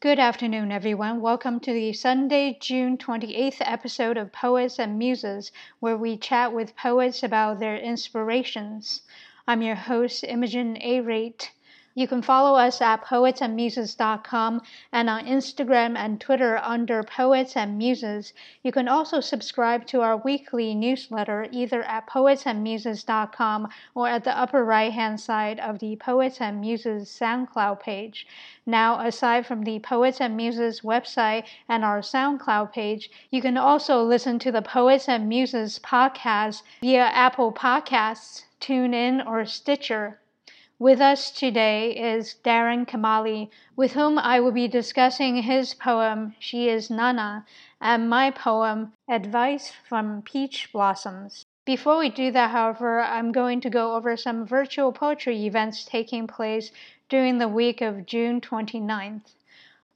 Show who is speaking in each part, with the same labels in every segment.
Speaker 1: Good afternoon, everyone. Welcome to the Sunday, June 28th episode of Poets and Muses, where we chat with poets about their inspirations. I'm your host, Imogen A. Rate. You can follow us at poetsandmuses.com and on Instagram and Twitter under Poets and Muses. You can also subscribe to our weekly newsletter either at poetsandmuses.com or at the upper right hand side of the Poets and Muses SoundCloud page. Now, aside from the Poets and Muses website and our SoundCloud page, you can also listen to the Poets and Muses podcast via Apple Podcasts, TuneIn, or Stitcher. With us today is Darren Kamali, with whom I will be discussing his poem She is Nana and my poem Advice from Peach Blossoms. Before we do that, however, I'm going to go over some virtual poetry events taking place during the week of June 29th.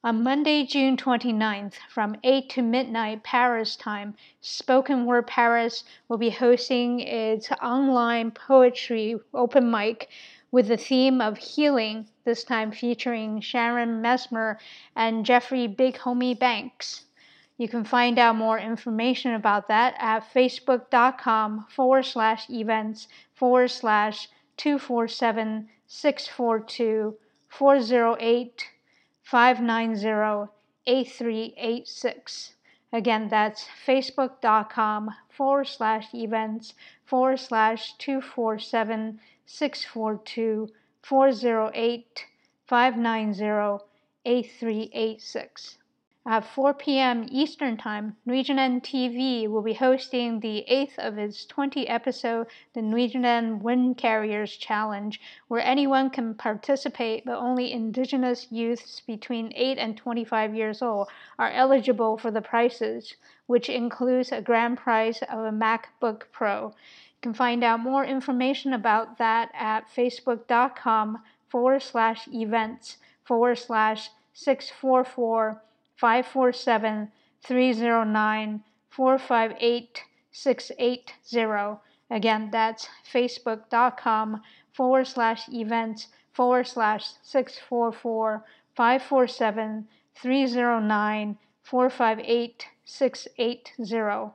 Speaker 1: On Monday, June 29th, from 8 to midnight Paris time, Spoken Word Paris will be hosting its online poetry open mic with the theme of healing, this time featuring Sharon Mesmer and Jeffrey Big Homie Banks. You can find out more information about that at facebook.com forward slash events forward slash 247 642 408 590 8386. Again, that's facebook.com forward slash events forward slash 247 642 408 590 8386. At 4 p.m. Eastern Time, Nwe Jinan TV will be hosting the eighth of its 20 episode The Nguyen Wind Carriers Challenge, where anyone can participate, but only Indigenous youths between 8 and 25 years old are eligible for the prizes, which includes a grand prize of a MacBook Pro. You can find out more information about that at facebook.com forward slash events forward slash 644 547 309 458 680. Again, that's facebook.com forward slash events forward slash 644 547 309 458 680.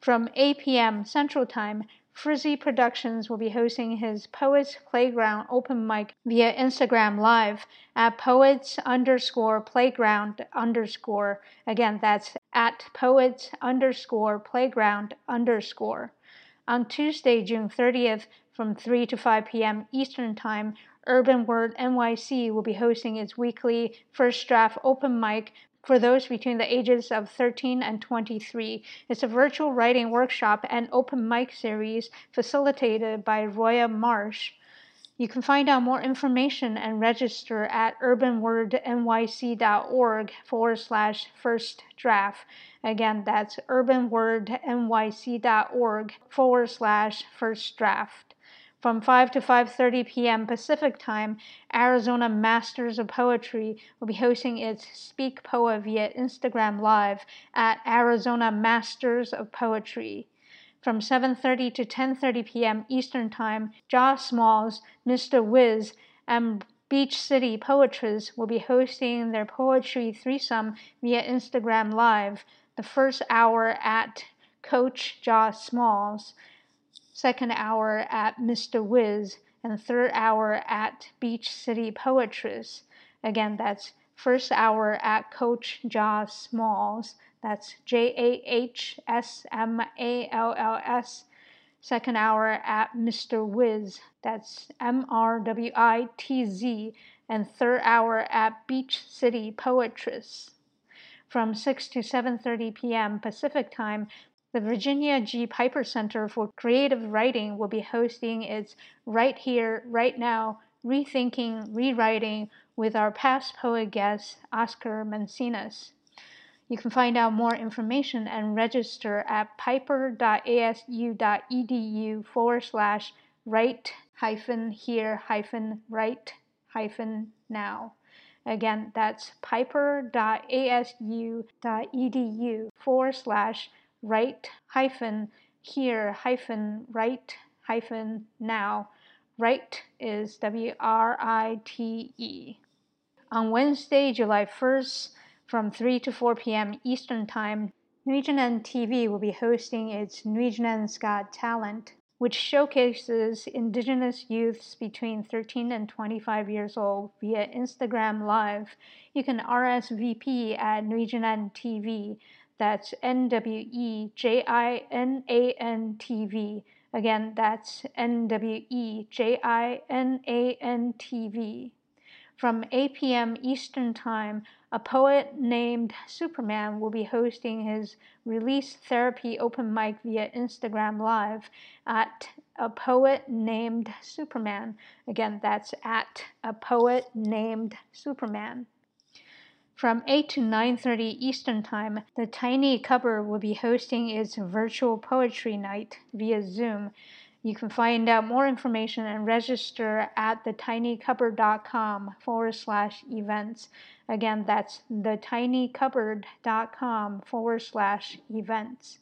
Speaker 1: From 8 p.m. Central Time, Frizzy Productions will be hosting his Poets Playground open mic via Instagram Live at poets underscore playground underscore. Again, that's at poets underscore playground underscore. On Tuesday, June 30th, from 3 to 5 p.m. Eastern Time, Urban Word NYC will be hosting its weekly First Draft open mic for those between the ages of 13 and 23. It's a virtual writing workshop and open mic series facilitated by Roya Marsh. You can find out more information and register at urbanwordnyc.org forward slash first draft. Again, that's urbanwordnyc.org forward slash first draft. From 5 to 5:30 p.m. Pacific Time, Arizona Masters of Poetry will be hosting its Speak Poa via Instagram Live at Arizona Masters of Poetry. From 7:30 to 10:30 p.m. Eastern Time, Josh Smalls, Mr. Witz, and Beach City Poetries will be hosting their poetry threesome via Instagram Live. The first hour at Coach Josh Smalls second hour at Mr. Witz, and third hour at Beach City Poetress. Again, that's first hour at Coach Josh Smalls. That's J A H S M A L L S. Second hour at Mr. Witz. That's M R W I T Z. And third hour at Beach City Poetress. From 6 to 7:30 p.m. Pacific Time, the Virginia G. Piper Center for Creative Writing will be hosting its Write Here, Write Now Rethinking, Rewriting with our past poet guest, Oscar Mancinas. You can find out more information and register at piper.asu.edu forward slash write hyphen here hyphen write hyphen now. Again, that's piper.asu.edu forward slash write hyphen here hyphen write hyphen now. Write is W R I T E. On Wednesday, July 1st, from 3 to 4 p.m. Eastern Time, Nwe Jinan TV will be hosting its Nwe Jinan's Got Talent, which showcases indigenous youths between 13 and 25 years old via Instagram Live. You can RSVP at Nwe Jinan TV. That's N W E J I N A N T V. Again, that's N W E J I N A N T V. From 8 p.m. Eastern Time, a poet named Superman will be hosting his release therapy open mic via Instagram Live at a poet named Superman. Again, that's at a poet named Superman. From 8 to 9:30 Eastern Time, the Tiny Cupboard will be hosting its virtual poetry night via Zoom. You can find out more information and register at thetinycupboard.com forward slash events. Again, that's thetinycupboard.com forward slash events.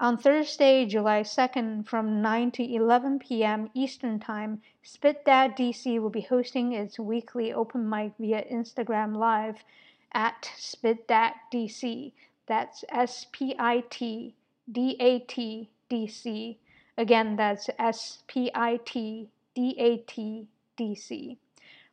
Speaker 1: On Thursday, July 2nd, from 9 to 11 p.m. Eastern Time, Spit Dat DC will be hosting its weekly open mic via Instagram Live at Spit Dat DC. That's S P I T D A T D C. Again, that's S P I T D A T D C.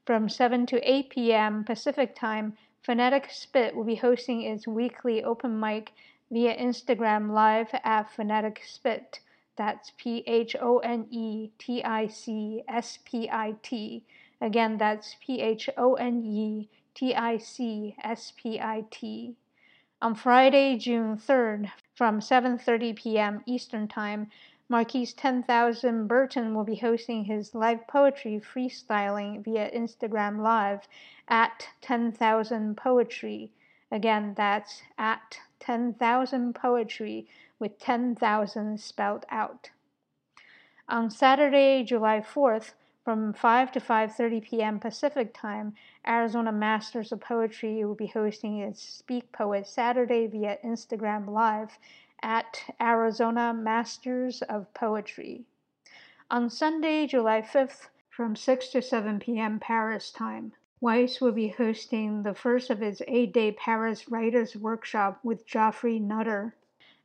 Speaker 1: From 7 to 8 p.m. Pacific Time, Phonetic Spit will be hosting its weekly open mic via Instagram Live at Phonetic Spit. That's P H O N E T I C S P I T. Again, that's P H O N E T I C S P I T. On Friday, June 3rd, from 7:30 p.m. Eastern Time, Marquis 10,000 Burton will be hosting his live poetry freestyling via Instagram Live at 10,000 Poetry. Again, that's at 10,000 Poetry with 10,000 spelled out. On Saturday, July 4th, from 5 to 5:30 p.m. Pacific Time, Arizona Masters of Poetry will be hosting its Speak Poet Saturday via Instagram Live at Arizona Masters of Poetry. On Sunday, July 5th, from 6 to 7 p.m. Paris time, WICE will be hosting the first of his eight day Paris Writers Workshop with Geoffrey Nutter.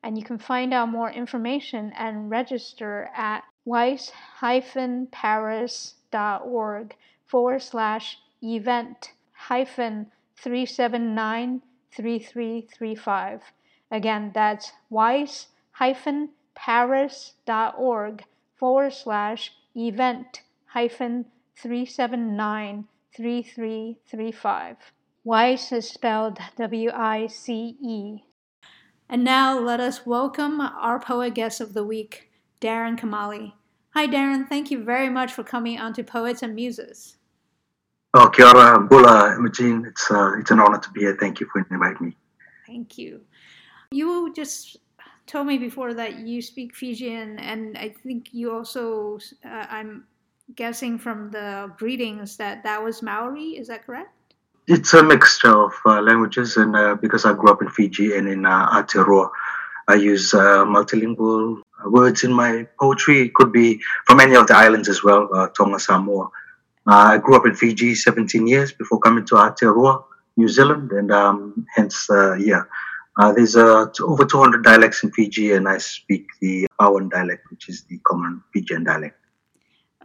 Speaker 1: And you can find out more information and register at wice-paris.org forward slash event hyphen 379 3335. Again, that's wice-paris.org forward slash event hyphen 379 3335. WICE is spelled W I C E. And now let us welcome our poet guest of the week, Darren Kamali. Hi, Darren. Thank you very much for coming on to Poets and Muses.
Speaker 2: Oh, kia ora, bula, Imogene. It's, uh, it's an honor to be here. Thank you for inviting me.
Speaker 1: Thank you. You just told me before that you speak Fijian, and I think you also, uh, I'm guessing from the greetings that that was Maori. Is that correct?
Speaker 2: It's a mixture of uh, languages, and uh, because I grew up in Fiji and in uh, Aotearoa, I use uh, multilingual words in my poetry. It could be from any of the islands as well, uh, Tonga, Samoa. I grew up in Fiji 17 years before coming to Aotearoa, New Zealand, and um, hence, yeah, uh, there's uh, over 200 dialects in Fiji, and I speak the Bauan dialect, which is the common Fijian dialect.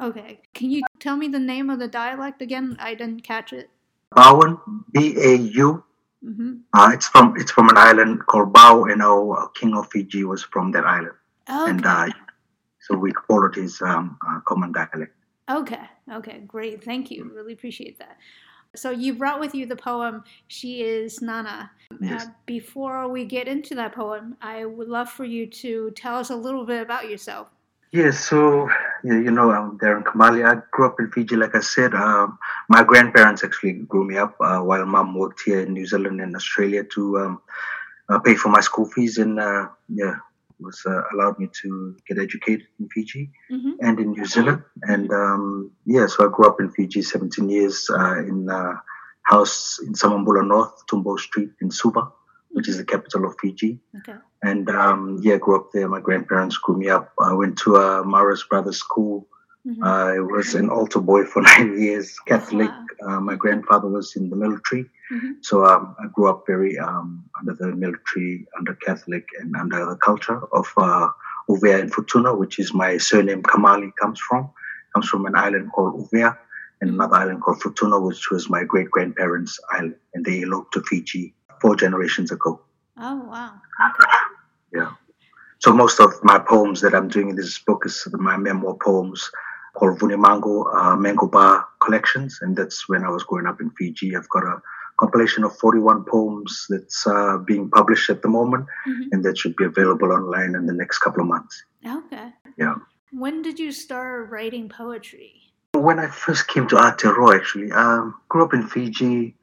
Speaker 1: Okay. Can you tell me the name of the dialect again? I didn't catch it.
Speaker 2: Bauan, B A U. Mm-hmm. Uh, it's from it's from an island called Bau, and our king of Fiji was from that island, okay. and uh, so we followed his um, uh, common dialect.
Speaker 1: Okay, okay, great, thank you, really appreciate that. So you brought with you the poem "She Is Nana." Yes. Uh, before we get into that poem, I would love for you to tell us a little bit about yourself.
Speaker 2: Yes, so you know, I'm Darren Kamali. I grew up in Fiji, like I said. Um, my grandparents actually grew me up uh, while mom worked here in New Zealand and Australia to um, uh, pay for my school fees, and uh, yeah, was uh, allowed me to get educated in Fiji mm-hmm. and in New Zealand. And um, yeah, so I grew up in Fiji 17 years uh, in a house in Samabula North, Tumbo Street in Suva, which is the capital of Fiji. Okay. And um, yeah, I grew up there. My grandparents grew me up. I went to a Marist Brothers School Mm-hmm. I was an altar boy for nine years, Catholic. Wow. Uh, my grandfather was in the military. Mm-hmm. So um, I grew up very um, under the military, under Catholic, and under the culture of uh, Uvea and Futuna, which is my surname Kamali comes from. Comes from an island called Uvea and another island called Futuna, which was my great grandparents' island, and they eloped to Fiji four generations ago.
Speaker 1: Oh wow! Okay.
Speaker 2: Yeah. So most of my poems that I'm doing in this book is my memoir poems called Vunimango uh, Mango Bar Collections, and that's when I was growing up in Fiji. I've got a compilation of 41 poems that's uh, being published at the moment, mm-hmm. and that should be available online in the next couple of months.
Speaker 1: Okay.
Speaker 2: Yeah.
Speaker 1: When did you start writing poetry?
Speaker 2: When I first came to Aotearoa, actually, um, grew up in Fiji,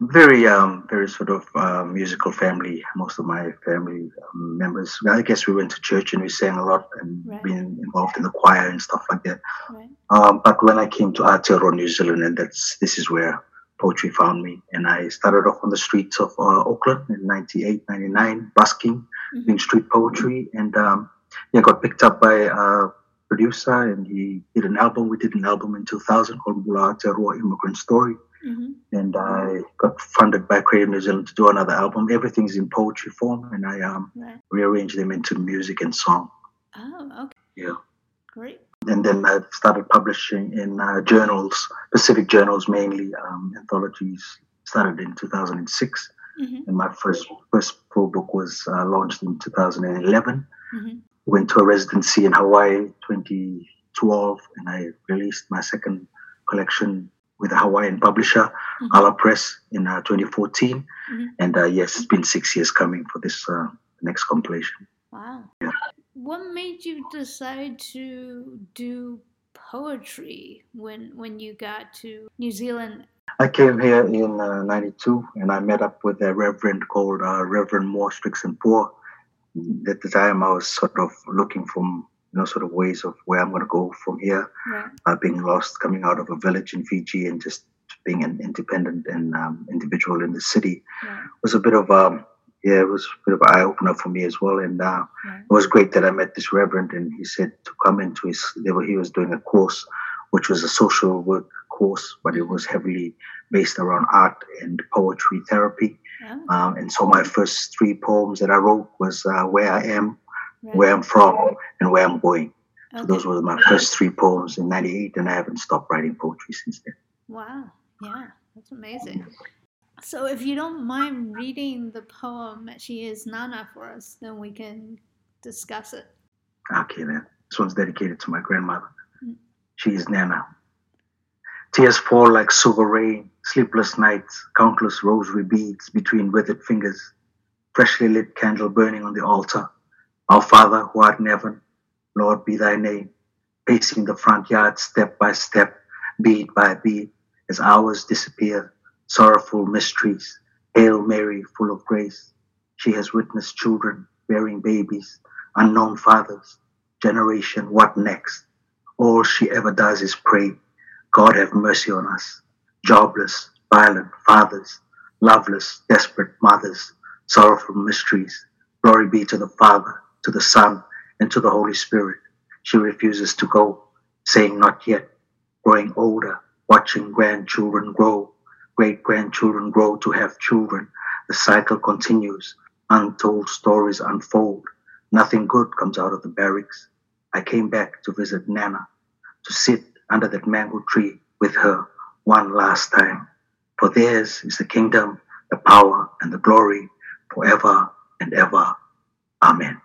Speaker 2: very um very sort of uh, musical family most of my family um, members i guess we went to church and we sang a lot and right. been involved in the choir and stuff like that right. um, but when i came to aotearoa new zealand and that's this is where poetry found me and i started off on the streets of uh, auckland in 98 99 busking mm-hmm. doing street poetry and um, yeah got picked up by a producer and he did an album we did an album in 2000 called Aotearoa Immigrant Story Mm-hmm. And I got funded by Creative New Zealand to do another album. Everything's in poetry form, and I um, right. rearranged them into music and song.
Speaker 1: Oh, okay.
Speaker 2: Yeah.
Speaker 1: Great.
Speaker 2: And then I started publishing in uh, journals, Pacific journals mainly, um, anthologies. Started in 2006, mm-hmm. and my first first full book was uh, launched in 2011. Mm-hmm. Went to a residency in Hawaii 2012, and I released my second collection with a Hawaiian publisher, mm-hmm. Ala Press, in uh, 2014. Mm-hmm. And uh, yes, it's been six years coming for this uh, next compilation.
Speaker 1: Wow.
Speaker 2: Yeah.
Speaker 1: What made you decide to do poetry when when you got to New Zealand?
Speaker 2: I came here in '92 uh, and I met up with a reverend called uh, Reverend Moore Strickson Poor. At the time, I was sort of looking from you know, sort of ways of where I'm going to go from here. Yeah. Uh, being lost, coming out of a village in Fiji, and just being an independent and um, individual in the city yeah. was a bit of um, yeah, it was a bit of an eye opener for me as well. And uh, yeah. it was great that I met this reverend, and he said to come into his. Were, he was doing a course, which was a social work course, but it was heavily based around art and poetry therapy. Yeah. Um, and so my first three poems that I wrote was uh, "Where I Am," right. where I'm from, and where I'm going. Okay. So those were my first three poems in '98, and I haven't stopped writing poetry since then.
Speaker 1: Wow! Yeah, that's amazing. So, if you don't mind reading the poem "She Is Nana" for us, then we can discuss it.
Speaker 2: Okay, then. This one's dedicated to my grandmother. Mm. She is Nana. Tears fall like silver rain, sleepless nights, countless rosary beads between withered fingers, freshly lit candle burning on the altar, our Father who art in heaven, Lord be thy name, pacing the front yard step by step, beat by beat, as hours disappear, sorrowful mysteries. Hail Mary, full of grace. She has witnessed children bearing babies, unknown fathers, generation, what next? All she ever does is pray, God have mercy on us. Jobless, violent fathers, loveless, desperate mothers, sorrowful mysteries. Glory be to the Father, to the Son, and to the Holy Spirit. She refuses to go, saying, Not yet, growing older, watching grandchildren grow, great grandchildren grow to have children. The cycle continues, untold stories unfold. Nothing good comes out of the barracks. I came back to visit Nana, to sit under that mango tree with her one last time. For theirs is the kingdom, the power, and the glory forever and ever. Amen.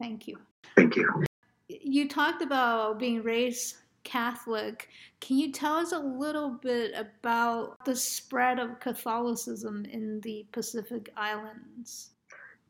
Speaker 1: Thank you.
Speaker 2: Thank you.
Speaker 1: You talked about being raised Catholic. Can you tell us a little bit about the spread of Catholicism in the Pacific Islands?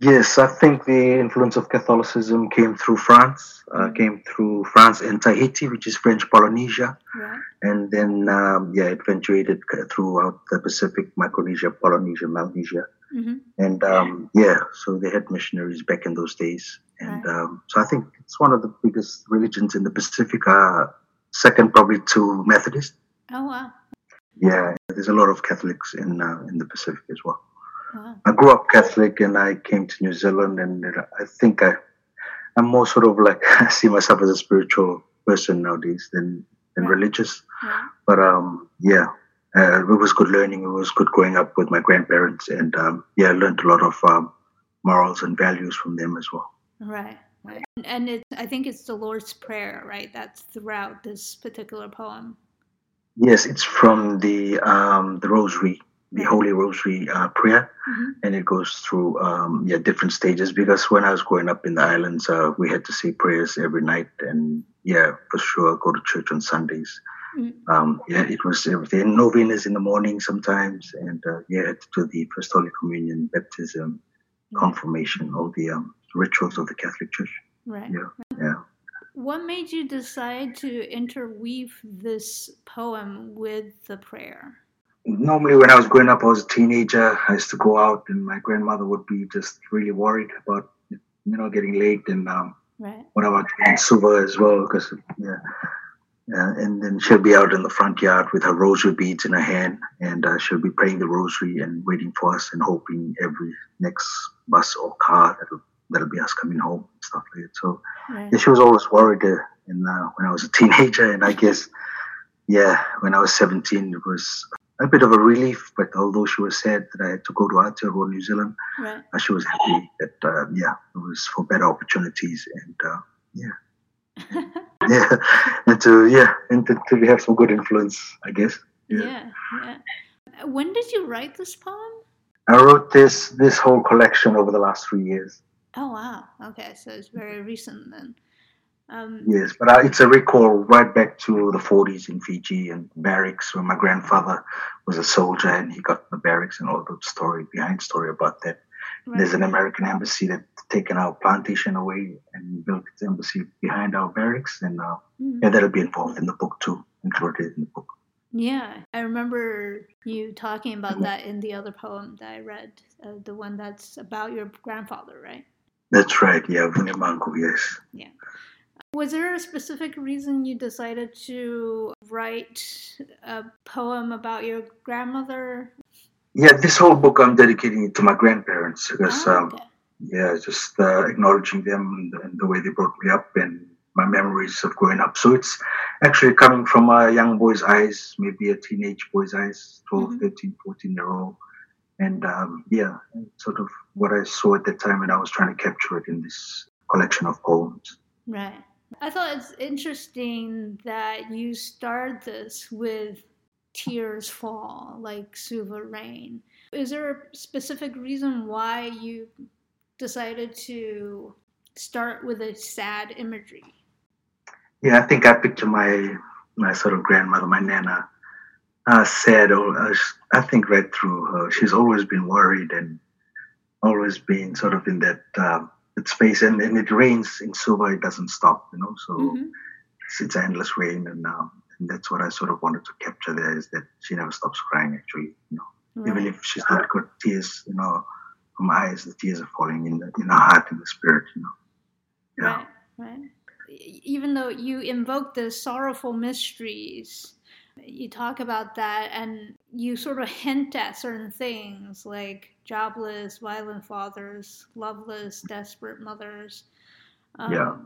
Speaker 2: Yes, I think the influence of Catholicism came through France, uh, mm-hmm. came through France and Tahiti, which is French Polynesia,
Speaker 1: yeah.
Speaker 2: and then um, yeah, it ventured throughout the Pacific, Micronesia, Polynesia, Melanesia, mm-hmm. and um, yeah, so they had missionaries back in those days, and right. um, so I think it's one of the biggest religions in the Pacific. Uh, second, probably to Methodist.
Speaker 1: Oh wow!
Speaker 2: Yeah, there's a lot of Catholics in uh, in the Pacific as well. Wow. I grew up Catholic, and I came to New Zealand, and I think I, I'm more sort of like I see myself as a spiritual person nowadays than than religious. But um, yeah, uh, it was good learning. It was good growing up with my grandparents, and um, yeah, I learned a lot of um, morals and values from them as well.
Speaker 1: Right. Right. And it, I think it's the Lord's Prayer, right? That's throughout this particular poem.
Speaker 2: Yes, it's from the um, the Rosary, the Holy Rosary uh, prayer, mm-hmm. and it goes through um, yeah different stages. Because when I was growing up in the islands, uh, we had to say prayers every night, and yeah, for sure, go to church on Sundays. Um, yeah, it was everything. Novenas in the morning sometimes, and uh, yeah, had to do the First Holy Communion, baptism, confirmation, all the um, rituals of the Catholic Church.
Speaker 1: Right.
Speaker 2: Yeah. Yeah.
Speaker 1: What made you decide to interweave this poem with the prayer?
Speaker 2: Normally, when I was growing up, I was a teenager. I used to go out, and my grandmother would be just really worried about, you know, getting late and um,
Speaker 1: right.
Speaker 2: what about Suva as well, because yeah. Uh, and then she'll be out in the front yard with her rosary beads in her hand, and uh, she'll be praying the rosary and waiting for us and hoping every next bus or car that'll that'll be us coming home and stuff like that. So right. yeah, she was always worried uh, in, uh, when I was a teenager, and I guess yeah, when I was 17, it was a bit of a relief. But although she was sad that I had to go to Aotearoa, New Zealand,
Speaker 1: right.
Speaker 2: she was happy that uh, yeah, it was for better opportunities and uh, yeah. yeah, and to yeah, and to, to have some good influence, I guess.
Speaker 1: Yeah. yeah, yeah. When did you write this poem?
Speaker 2: I wrote this this whole collection over the last three years.
Speaker 1: Oh wow! Okay, so it's very recent then. Um,
Speaker 2: yes, but uh, it's a recall right back to the 40s in Fiji and barracks where my grandfather was a soldier and he got the barracks and all the story behind story about that. Right. There's an American embassy that taken our plantation away and built its embassy behind our barracks, and uh, mm-hmm. yeah, that'll be involved in the book too, included in the book.
Speaker 1: Yeah, I remember you talking about mm-hmm. that in the other poem that I read, uh, the one that's about your grandfather, right?
Speaker 2: That's right. Yeah, Vunimango. Yes.
Speaker 1: Yeah. Was there a specific reason you decided to write a poem about your grandmother?
Speaker 2: Yeah, this whole book I'm dedicating it to my grandparents because, oh, okay. um, yeah, just uh, acknowledging them and the way they brought me up and my memories of growing up. So it's actually coming from a young boy's eyes, maybe a teenage boy's eyes, 12, mm-hmm. 13, 14 year old and um, yeah, sort of what I saw at that time, and I was trying to capture it in this collection of poems.
Speaker 1: Right. I thought it's interesting that you start this with tears fall like Suva rain. Is there a specific reason why you decided to start with a sad imagery?
Speaker 2: Yeah, I think I picture my my sort of grandmother, my nana, uh, sad. Uh, I think right through her, she's always been worried and always been sort of in that uh, that space. And, and it rains in Suva; it doesn't stop, you know. So mm-hmm. it's, it's endless rain, and, uh, and that's what I sort of wanted to capture there is that she never stops crying. Actually, you know, right. even if she's not got tears, you know, from eyes, the tears are falling in the, in her heart, in the spirit, you know.
Speaker 1: Yeah. Right. Right. Even though you invoke the sorrowful mysteries you talk about that and you sort of hint at certain things like jobless, violent fathers, loveless, desperate mothers.
Speaker 2: Um, yeah.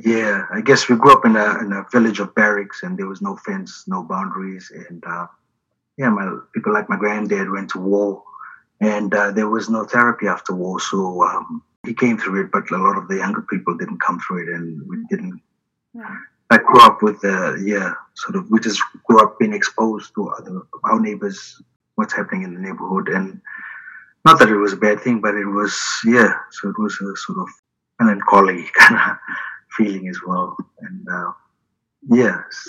Speaker 2: Yeah, I guess we grew up in a, in a village of barracks and there was no fence, no boundaries. And uh, yeah, my people like my granddad went to war and uh, there was no therapy after war. So um, he came through it, but a lot of the younger people didn't come through it and we didn't. Yeah. I grew up with the yeah, sort of we just grew up being exposed to other our neighbors, what's happening in the neighborhood, and not that it was a bad thing, but it was yeah, so it was a sort of melancholy kind of feeling as well, and uh, yes.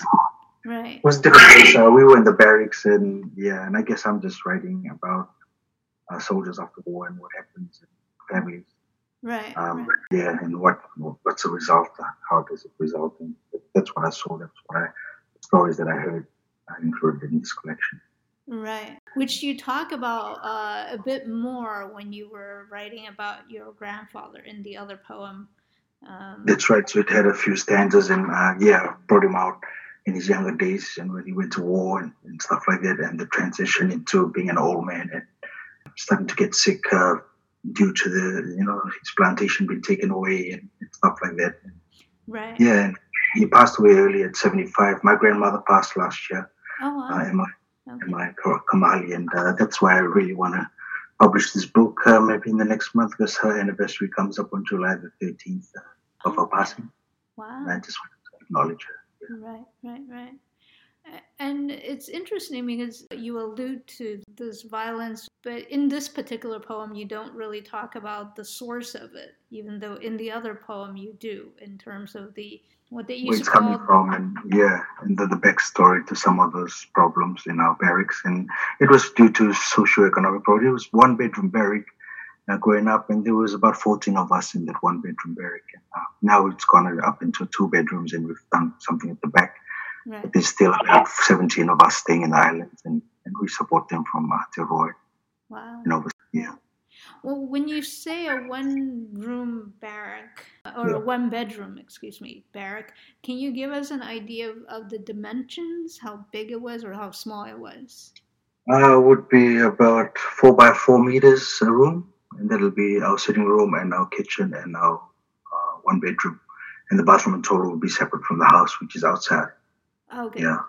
Speaker 1: Right.
Speaker 2: It was different. Uh, we were in the barracks, and yeah, and I guess I'm just writing about uh, soldiers after war and what happens in families.
Speaker 1: Right,
Speaker 2: um,
Speaker 1: right.
Speaker 2: Yeah, and what what's the result? How does it result? And that's what I saw. That's what I stories that I heard I included in this collection.
Speaker 1: Right, which you talk about uh, a bit more when you were writing about your grandfather in the other poem. Um,
Speaker 2: that's right. So it had a few stanzas, and uh, yeah, brought him out in his younger days and when he went to war and, and, stuff like that, and the transition into being an old man and starting to get sick. Uh, due to the you know his plantation being taken away and, and stuff like that.
Speaker 1: Right.
Speaker 2: Yeah, and he passed away early at 75. My grandmother passed last year.
Speaker 1: Oh, wow.
Speaker 2: Uh, Emma, okay. Emma Kamali, and uh, that's why I really want to publish this book uh, maybe in the next month because her anniversary comes up on July the 13th uh, of her passing.
Speaker 1: Wow.
Speaker 2: And I just wanted to acknowledge her.
Speaker 1: Yeah. Right, right, right. And it's interesting because you allude to this violence, but in this particular poem, you don't really talk about the source of it, even though in the other poem you do, in terms of the what they used
Speaker 2: Where it's coming from, and yeah, and the, the backstory to some of those problems in our barracks, and it was due to socio-economic problems. It was one bedroom barrack uh, growing up, and there was about 14 of us in that one bedroom barrack. And, uh, now it's gone up into two bedrooms, and we've done something at the back Right. But there's still about 17 of us staying in the islands, and, and we support them from uh, Te Wow. You know, yeah.
Speaker 1: Well, when you say a one room barrack, or yeah. a one bedroom, excuse me, barrack, can you give us an idea of, of the dimensions, how big it was or how small it was?
Speaker 2: Uh, would be about four by four meters a room, and that'll be our sitting room and our kitchen and our uh, one bedroom. And the bathroom and toilet will be separate from the house, which is outside.
Speaker 1: Okay.
Speaker 2: Yeah.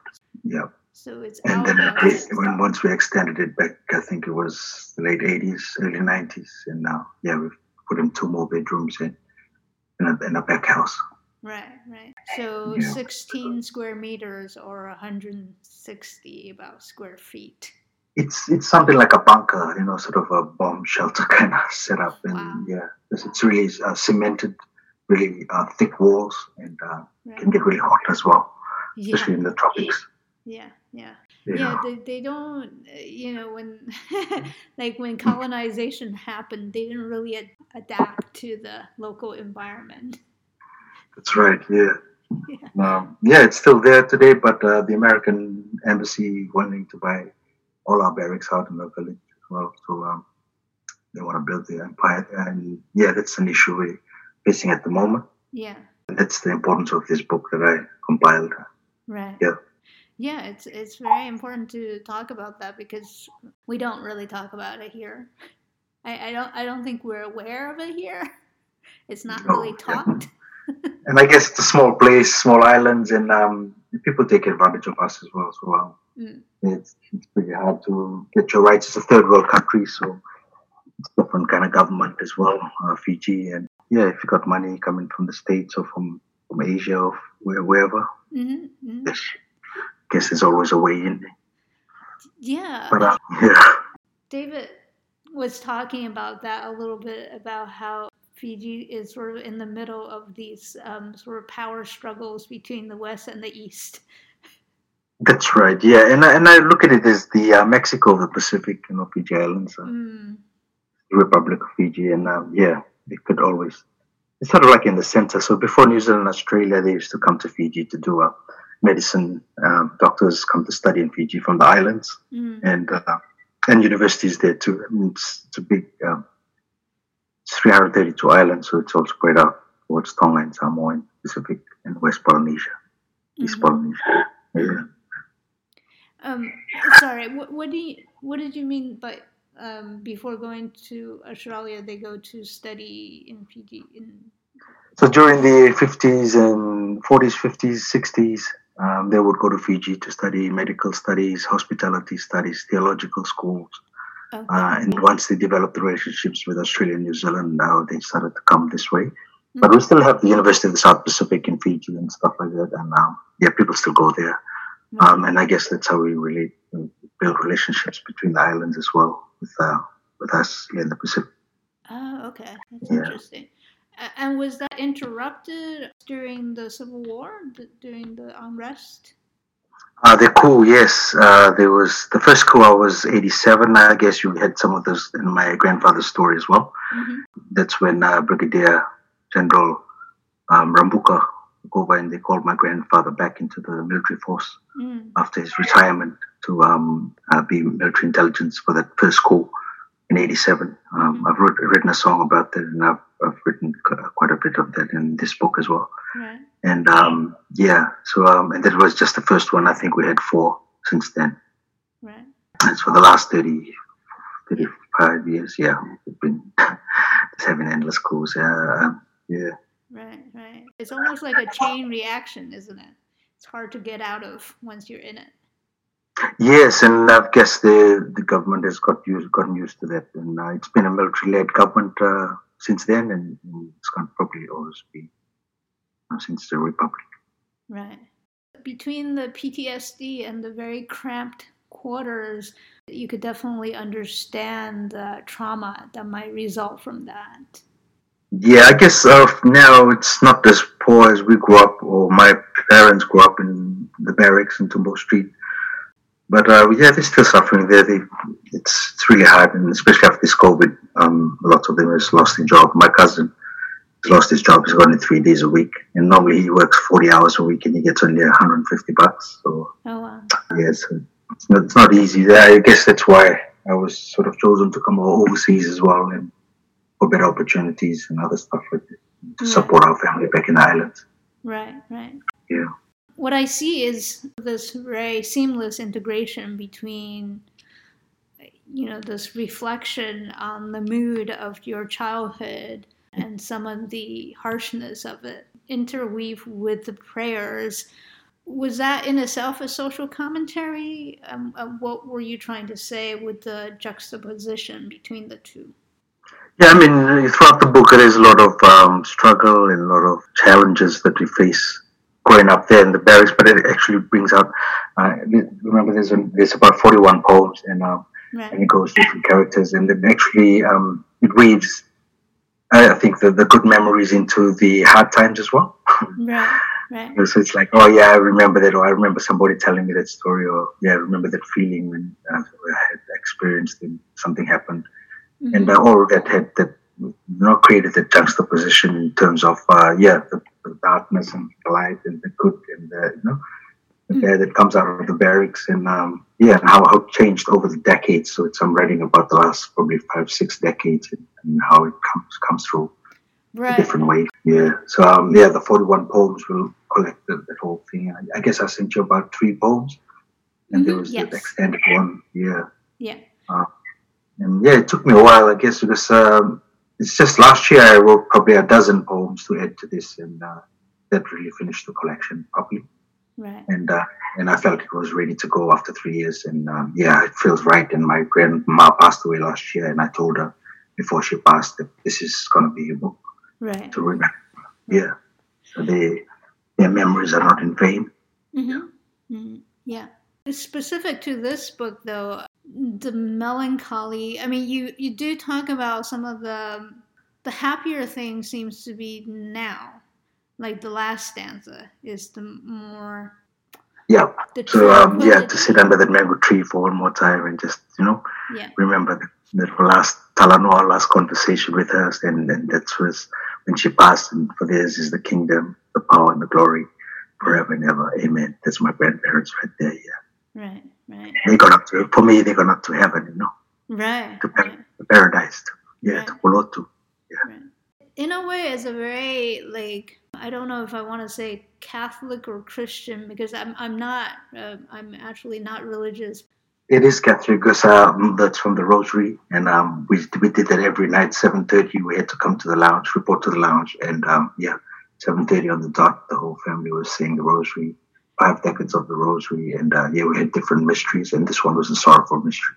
Speaker 2: Yeah.
Speaker 1: So it's
Speaker 2: and then it, when once we extended it back, I think it was the late '80s, early '90s, and now yeah, we've put in two more bedrooms in in a, in a back house.
Speaker 1: Right, right. So yeah. 16 square meters or 160 about square feet.
Speaker 2: It's it's something like a bunker, you know, sort of a bomb shelter kind of setup, and wow. yeah, it's really uh, cemented, really uh, thick walls, and uh, right. can get really hot as well especially in the tropics.
Speaker 1: Yeah, yeah. Yeah, yeah they, they don't, you know, when, like when colonization happened, they didn't really ad- adapt to the local environment.
Speaker 2: That's right, yeah. Yeah, um, yeah it's still there today, but uh, the American embassy wanting to buy all our barracks out in the village as well. So um, they want to build the empire. And yeah, that's an issue we're facing at the moment.
Speaker 1: Yeah.
Speaker 2: And that's the importance of this book that I compiled.
Speaker 1: Right.
Speaker 2: Yeah.
Speaker 1: Yeah, it's it's very important to talk about that because we don't really talk about it here. I, I don't I don't think we're aware of it here. It's not no, really talked.
Speaker 2: Yeah. and I guess it's a small place, small islands, and um, people take advantage of us as well. So um, mm. it's it's pretty hard to get your rights. It's a third world country, so it's different kind of government as well. Uh, Fiji, and yeah, if you got money coming from the states or from from Asia or wherever,
Speaker 1: Mm-hmm, mm-hmm.
Speaker 2: guess there's always a way in.
Speaker 1: Yeah.
Speaker 2: But uh, yeah.
Speaker 1: David was talking about that a little bit about how Fiji is sort of in the middle of these um, sort of power struggles between the West and the East.
Speaker 2: That's right. Yeah, and I, and I look at it as the uh, Mexico of the Pacific, you know, Fiji Islands, uh, mm. Republic of Fiji, and um, yeah, it could always it's sort of like in the center. So before New Zealand and Australia, they used to come to Fiji to do a medicine. Um, doctors come to study in Fiji from the islands, mm. and uh, and universities there too. I mean, it's, it's a big. Um, it's 332 islands, so it's all spread out towards Tonga and Samoa and Pacific and West Polynesia, mm-hmm. East Polynesia. Yeah.
Speaker 1: Um, sorry, what, what do you what did you mean by um, before going to Australia, they go to study in Fiji. In
Speaker 2: so during the 50s and 40s, 50s, 60s, um, they would go to Fiji to study medical studies, hospitality studies, theological schools. Okay. Uh, and once they developed the relationships with Australia and New Zealand, now they started to come this way. Mm-hmm. But we still have the University of the South Pacific in Fiji and stuff like that. And um, yeah, people still go there. Um, and I guess that's how we really build relationships between the islands as well with uh, with us in the Pacific.
Speaker 1: Oh, okay, that's yeah. interesting. And was that interrupted during the Civil War, during the unrest?
Speaker 2: Uh, the coup, yes. Uh, there was the first coup. I was 87. I guess you had some of those in my grandfather's story as well. Mm-hmm. That's when uh, Brigadier General um, Rabuka over and they called my grandfather back into the military force mm. after his retirement to um, uh, be military intelligence for that first coup in 87. Um, mm-hmm. I've wrote, written a song about that and I've, I've, written quite a bit of that in this book as well. Right. And um, yeah, so um, and that was just the first one. I think we had four since then.
Speaker 1: Right.
Speaker 2: And for the last 30, 35 years, yeah, we've been having endless coups. Uh, yeah.
Speaker 1: Right, right. it's almost like a chain reaction, isn't it? It's hard to get out of once you're in it.
Speaker 2: Yes, and I guess the the government has got used gotten used to that, and uh, it's been a military-led government uh, since then, and, it's going to probably always be uh, since the republic.
Speaker 1: Right. Between the PTSD and the very cramped quarters, you could definitely understand the trauma that might result from that.
Speaker 2: Yeah, I guess uh, now it's not as poor as we grew up, or my parents grew up in the barracks in Tumbo Street. But uh, yeah, they're still suffering there. They, it's it's really hard, and especially after this COVID, um, a lot of them has lost their job. My cousin has lost his job. He's only three days a week, and normally he works forty hours a week, and he gets only 150 bucks.
Speaker 1: So, oh wow.
Speaker 2: Yeah, so it's not, it's not easy. I guess that's why I was sort of chosen to come overseas as well, and for better opportunities and other stuff like that. To support our family back in Ireland.
Speaker 1: Right, right.
Speaker 2: Yeah.
Speaker 1: What I see is this very seamless integration between you know this reflection on the mood of your childhood and some of the harshness of it. Interweave with the prayers. Was that in itself a social commentary? Um, uh, what were you trying to say with the juxtaposition between the two
Speaker 2: yeah i mean throughout the book there's a lot of um, struggle and a lot of challenges that we face growing up there in the barracks, but it actually brings out. Uh, remember, there's a, there's about 41 poems, and uh, right. and it goes different characters, and it actually um, it weaves. I think the, the good memories into the hard times as well.
Speaker 1: Right. Right.
Speaker 2: so it's like, oh yeah, I remember that, or I remember somebody telling me that story, or yeah, I remember that feeling when uh, I had experienced and something happened, mm-hmm. and all that had that you know created a juxtaposition in terms of uh, yeah the the darkness and the light and the good and the you know the mm. air that comes out of the barracks and um, yeah and how, how it changed over the decades so it's i'm writing about the last probably five six decades and, and how it comes comes through right. different ways yeah so um, yeah the 41 poems will collect the, that whole thing I, I, guess i sent you about three poems and mm-hmm. there was yes. the extended one yeah
Speaker 1: yeah uh,
Speaker 2: and yeah it took me a while i guess because um, it's just last year I wrote probably a dozen poems to add to this, and uh, that really finished the collection properly.
Speaker 1: Right.
Speaker 2: And uh, and I felt it was ready to go after three years, and um, yeah, it feels right. And my grandma passed away last year, and I told her before she passed that this is going to be a book
Speaker 1: right.
Speaker 2: to remember. Yeah, so they, their memories are not in vain.
Speaker 1: Mm-hmm. Mm-hmm. Yeah. Specific to this book, though, the melancholy. I mean, you you do talk about some of the the happier thing seems to be now. Like the last stanza is the more.
Speaker 2: Yeah. The so um, yeah, to sit under that mango tree for one more time and just you know
Speaker 1: yeah.
Speaker 2: remember that, that last Talanoa, last conversation with her, and, and that was when she passed, and for theirs is the kingdom, the power, and the glory forever and ever. Amen. That's my grandparents right there. Yeah.
Speaker 1: Right. Right.
Speaker 2: They got up to for me. They got up to heaven, you know.
Speaker 1: Right.
Speaker 2: To right. paradise. To, yeah, right. to Polotu. Yeah. Right.
Speaker 1: In a way, it's a very like I don't know if I want to say Catholic or Christian because I'm I'm not uh, I'm actually not religious.
Speaker 2: It is Catholic because um, that's from the Rosary, and um, we we did that every night. Seven thirty, we had to come to the lounge, report to the lounge, and um, yeah, seven thirty on the dot. The whole family was saying the Rosary five decades of the rosary and uh, yeah we had different mysteries and this one was a sorrowful mystery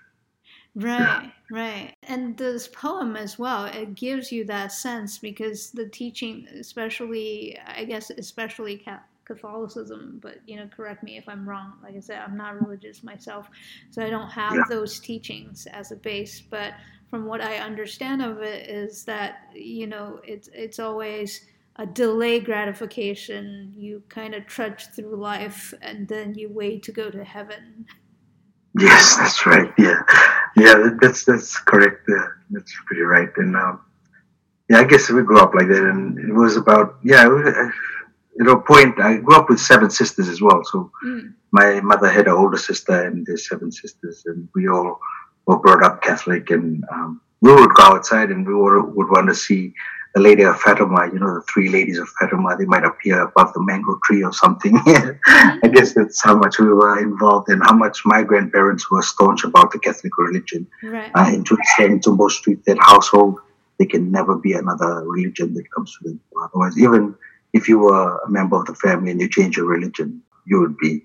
Speaker 1: right yeah. right and this poem as well it gives you that sense because the teaching especially i guess especially catholicism but you know correct me if i'm wrong like i said i'm not religious myself so i don't have yeah. those teachings as a base but from what i understand of it is that you know it's it's always a delay gratification. You kind of trudge through life and then you wait to go to heaven.
Speaker 2: Yes, that's right. Yeah, yeah, that's that's correct. Yeah, that's pretty right. And um, yeah, I guess we grew up like that, and it was about yeah. At a point, I grew up with seven sisters as well. So mm. my mother had an older sister, and there's seven sisters, and we all were brought up Catholic, and um, we would go outside, and we would, would want to see the lady of Fatima, you know, the three ladies of Fatima, they might appear above the mango tree or something. Mm-hmm. I guess that's how much we were involved and how much my grandparents were staunch about the Catholic religion.
Speaker 1: Right. Uh,
Speaker 2: in Tumbo Street, that household, there can never be another religion that comes to them. Otherwise, even if you were a member of the family and you change your religion, you would be,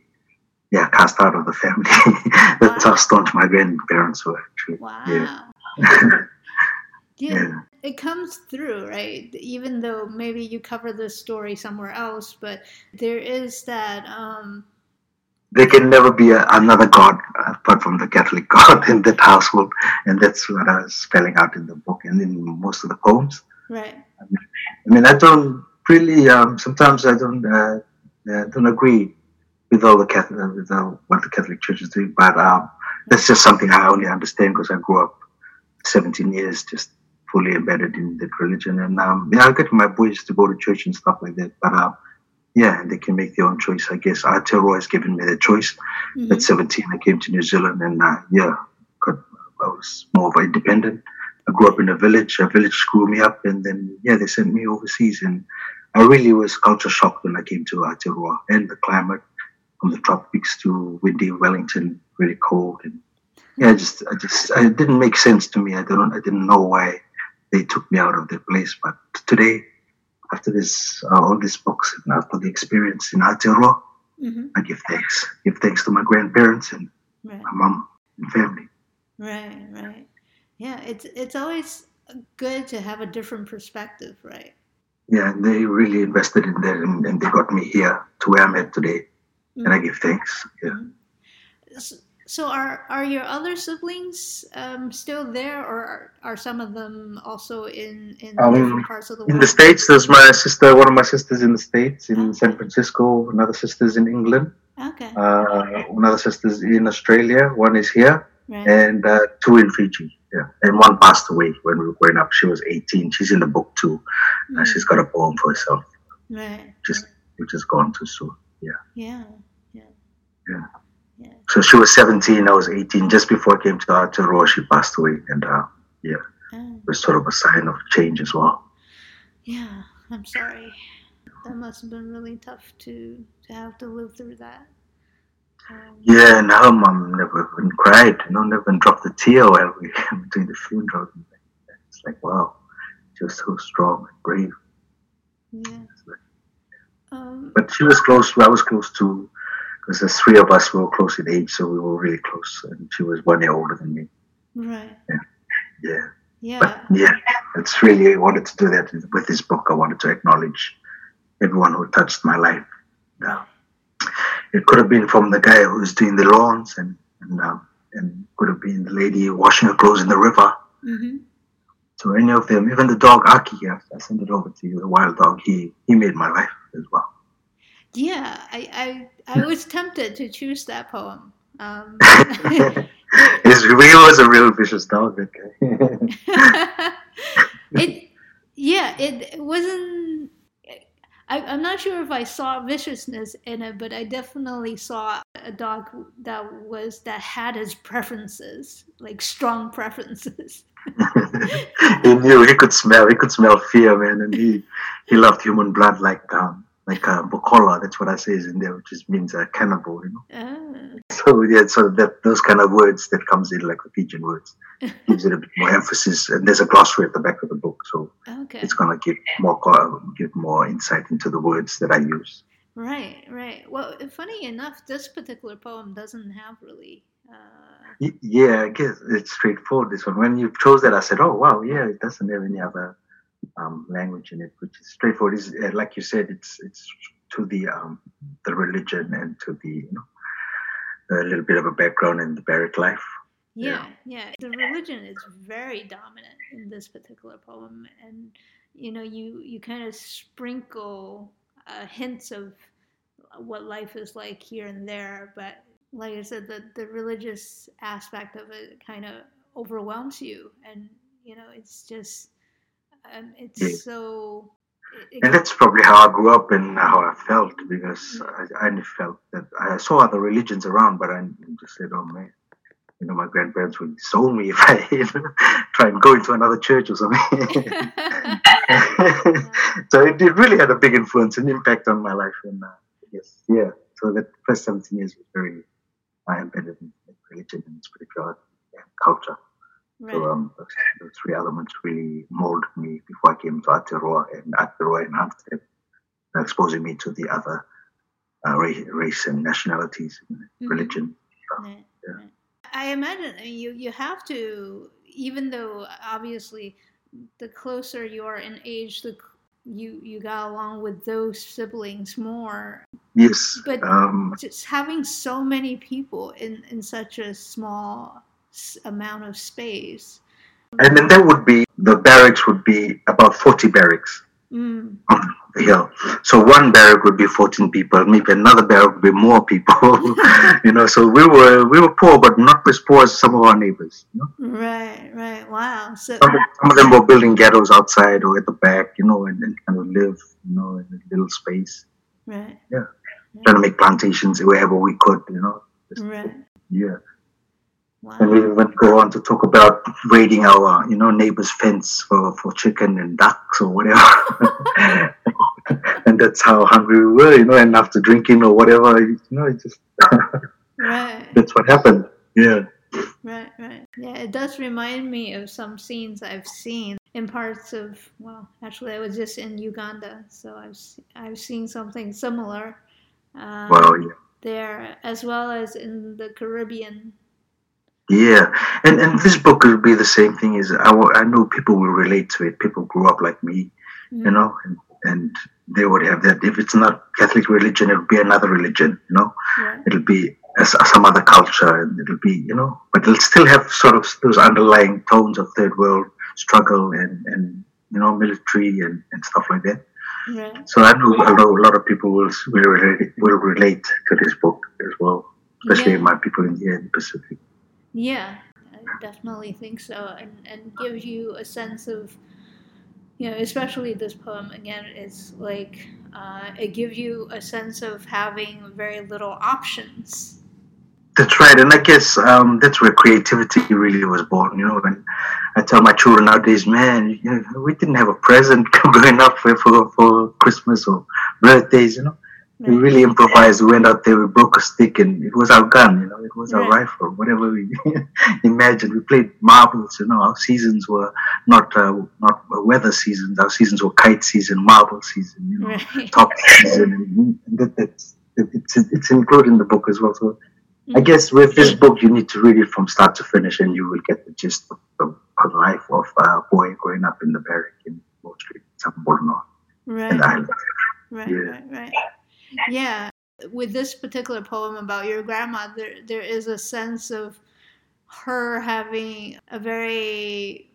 Speaker 2: yeah, cast out of the family. That's wow. how staunch my grandparents were. Actually.
Speaker 1: Wow. Yeah. yeah. yeah. It comes through, right? Even though maybe you cover this story somewhere else, but there is that. Um,
Speaker 2: there can never be a, another God apart from the Catholic God in that household, and that's what I was spelling out in the book and in most of the poems.
Speaker 1: Right.
Speaker 2: I mean, I don't really. Um, sometimes I don't uh, uh, don't agree with all the Catholic with all, what the Catholic Church is doing, but um, that's just something I only understand because I grew up 17 years just fully embedded in that religion, and um, yeah, I get my boys to go to church and stuff like that, but. Uh, yeah, they can make their own choice. I guess Aotearoa has given me the choice. Mm-hmm. At 17, I came to New Zealand, and uh, yeah, got, I was more of an independent. I grew up in a village. A village screwed me up, and then yeah, they sent me overseas, and I really was culture shocked when I came to Aotearoa and the climate from the tropics to windy Wellington, really cold, and yeah, I just, I just, it didn't make sense to me. I don't, I didn't know why they took me out of that place. But today, after this, uh, all these books, and after the experience in Aotearoa, mm-hmm. I give thanks. Give thanks to my grandparents and right. my mom and family.
Speaker 1: Right, right. Yeah, it's it's always good to have a different perspective, right?
Speaker 2: Yeah, and they really invested in that, and, and they got me here to where I'm at today, mm-hmm. and I mm-hmm. give thanks. Yeah. Mm-hmm.
Speaker 1: So, are are your other siblings um, still there, or are, are, some of them also in in um, different parts of the world?
Speaker 2: In the states, there's my sister. One of my sisters in the states, in okay. San Francisco. Another sister's in England.
Speaker 1: Okay.
Speaker 2: Uh, another sister's in Australia. One is here, right. and uh, two in Fiji. Yeah, and one passed away when we were growing up. She was 18. She's in the book too. Mm. Uh, she's got a poem for herself.
Speaker 1: Right.
Speaker 2: Just, which is gone too soon.
Speaker 1: Yeah. Yeah. Yeah.
Speaker 2: Yeah. Yeah. So she was 17. I was 18. Just before I came to Aotearoa, she passed away, and uh, yeah, oh. it was sort of a sign of change as well.
Speaker 1: Yeah, I'm sorry. That must have been really tough to to have to live through that.
Speaker 2: Um, yeah, and her mom never even cried, you know, never even dropped a tear while we were doing the funeral. It's like, wow, she was so strong and brave.
Speaker 1: Yeah.
Speaker 2: Um, but she was close, I was close to, because there's three of us were close in age, so we were really close. And she was one year older than me.
Speaker 1: Right.
Speaker 2: Yeah. Yeah.
Speaker 1: Yeah.
Speaker 2: But yeah, it's really, I wanted to do that with this book. I wanted to acknowledge everyone who touched my life. Yeah it could have been from the guy who's doing the lawns, and and, um, and could have been the lady washing her clothes in the river.
Speaker 1: Mm-hmm.
Speaker 2: So any of them, even the dog Aki, I sent it over to you, the wild dog. He he made my life as well.
Speaker 1: Yeah, I I, I was tempted to choose that poem. Um,
Speaker 2: His real was a real vicious dog. Okay.
Speaker 1: it yeah, it, wasn't I, am not sure if I saw viciousness in it, but I definitely saw a dog that was that had his preferences, like strong preferences.
Speaker 2: he knew he could smell he could smell fear, man, and he he loved human blood like um like uh, bokola. That's what I say is in there, which just means a cannibal, you know.
Speaker 1: Oh.
Speaker 2: So yeah, so that those kind of words that comes in like the Fijian words gives it a bit more emphasis. And there's a glossary at the back of the book, so
Speaker 1: okay.
Speaker 2: it's gonna give more give more insight into the words that I use.
Speaker 1: Right, right. Well, funny enough, this particular poem doesn't have really.
Speaker 2: Uh... Yeah, I guess it's straightforward. This one, when you chose that, I said, "Oh, wow, yeah, it doesn't have any other um, language in it, which is straightforward. Is uh, like you said, it's it's to the um, the religion and to the you know a little bit of a background in the barrack life.
Speaker 1: Yeah, yeah, yeah. The religion is very dominant in this particular poem, and you know, you you kind of sprinkle uh, hints of what life is like here and there, but like I said, the the religious aspect of it kind of overwhelms you, and you know, it's just um, it's yeah. so.
Speaker 2: It, and that's probably how I grew up and how I felt because mm-hmm. I, I felt that I saw other religions around, but I just said, "Oh man, you know, my grandparents would disown me if I you know, try and go into another church or something. so it, it, really had a big influence and impact on my life. And uh, yes, yeah. So the first 17 years was very uh, embedded in religion and spirituality and culture. Right. So um, those, three elements really molded me before I came to Aotearoa and Aotearoa enhanced it. exposing me to the other uh, race, race and nationalities, and
Speaker 1: Mhm.
Speaker 2: religion. Yeah.
Speaker 1: right. I imagine uh, you you have to, even though obviously the closer you are in age, the you you got along with those siblings more.
Speaker 2: Yes,
Speaker 1: But-
Speaker 2: um,
Speaker 1: Just having so many people in in such a small s- amount of space.
Speaker 2: And then there would be the barracks would be about forty barracks
Speaker 1: Mm,
Speaker 2: on the hill. So one barrack would be fourteen people, maybe another barrack would be more people. you know, so we were we were poor, but not as poor as some of our neighbors. You know?
Speaker 1: right, right. Wow. So
Speaker 2: some, of, some of them were building ghettos outside or at the back, you know, and then kind of live, you know, in a little space,
Speaker 1: right, Yeah.
Speaker 2: trying to make plantations wherever we could, you know. Just-
Speaker 1: right.
Speaker 2: Yeah.
Speaker 1: Wow.
Speaker 2: And we even go on to talk about raiding our, you know, neighbor's fence for, for chicken and ducks or whatever. and that's how hungry we were, you know, and after drinking or whatever, you know, it just
Speaker 1: Right.
Speaker 2: that's what happened. Yeah.
Speaker 1: Right, right. Yeah, it does remind me of some scenes I've seen in parts of. Well, actually, I was just in Uganda, so I've I've seen something similar um,
Speaker 2: Well, yeah.
Speaker 1: there, as well as in the Caribbean.
Speaker 2: Yeah, and and this book will be the same thing. Is I, I know people will relate to it. People grew up like me, you
Speaker 1: Mm,
Speaker 2: know, and, and they would have that. If it's not Catholic religion, it'll be another religion, you know.
Speaker 1: Right,
Speaker 2: It'll be as, some other culture, and it'll be, you know, but it'll still have sort of those underlying tones of third world struggle and and you know military and, and stuff like that.
Speaker 1: right.
Speaker 2: So I know a lot, a lot of people will will relate, will relate to this book as well, especially
Speaker 1: Yeah.
Speaker 2: my people in here in the Pacific.
Speaker 1: Yeah, I definitely think so, and and gives you a sense of, you know, especially this poem again. It's like uh, it gives you a sense of having very little options.
Speaker 2: That's right, and I guess um, that's where creativity really was born. You know, and I tell my children nowadays, man, you know, we didn't have a present growing up for, for for Christmas or birthdays. You know, we really improvised. We went out there, we broke a stick, and it was our gun. You know, it was our
Speaker 1: Right.
Speaker 2: rifle, whatever we imagined. We played marbles. You know, our seasons were not uh, not weather seasons. Our seasons were kite season, marble season. You know,
Speaker 1: Right.
Speaker 2: top season, and that, that's it's it's included in the book as well. So I
Speaker 1: Mhm.
Speaker 2: guess with this book, you need to read it from start to finish, and you will get the gist of the life of a boy growing up in the barrack in Wall Street, South Borno, in
Speaker 1: Right.
Speaker 2: the islands.
Speaker 1: Right,
Speaker 2: Yeah.
Speaker 1: right, right. Yeah. With this particular poem about your grandma, there there is a sense of her having a very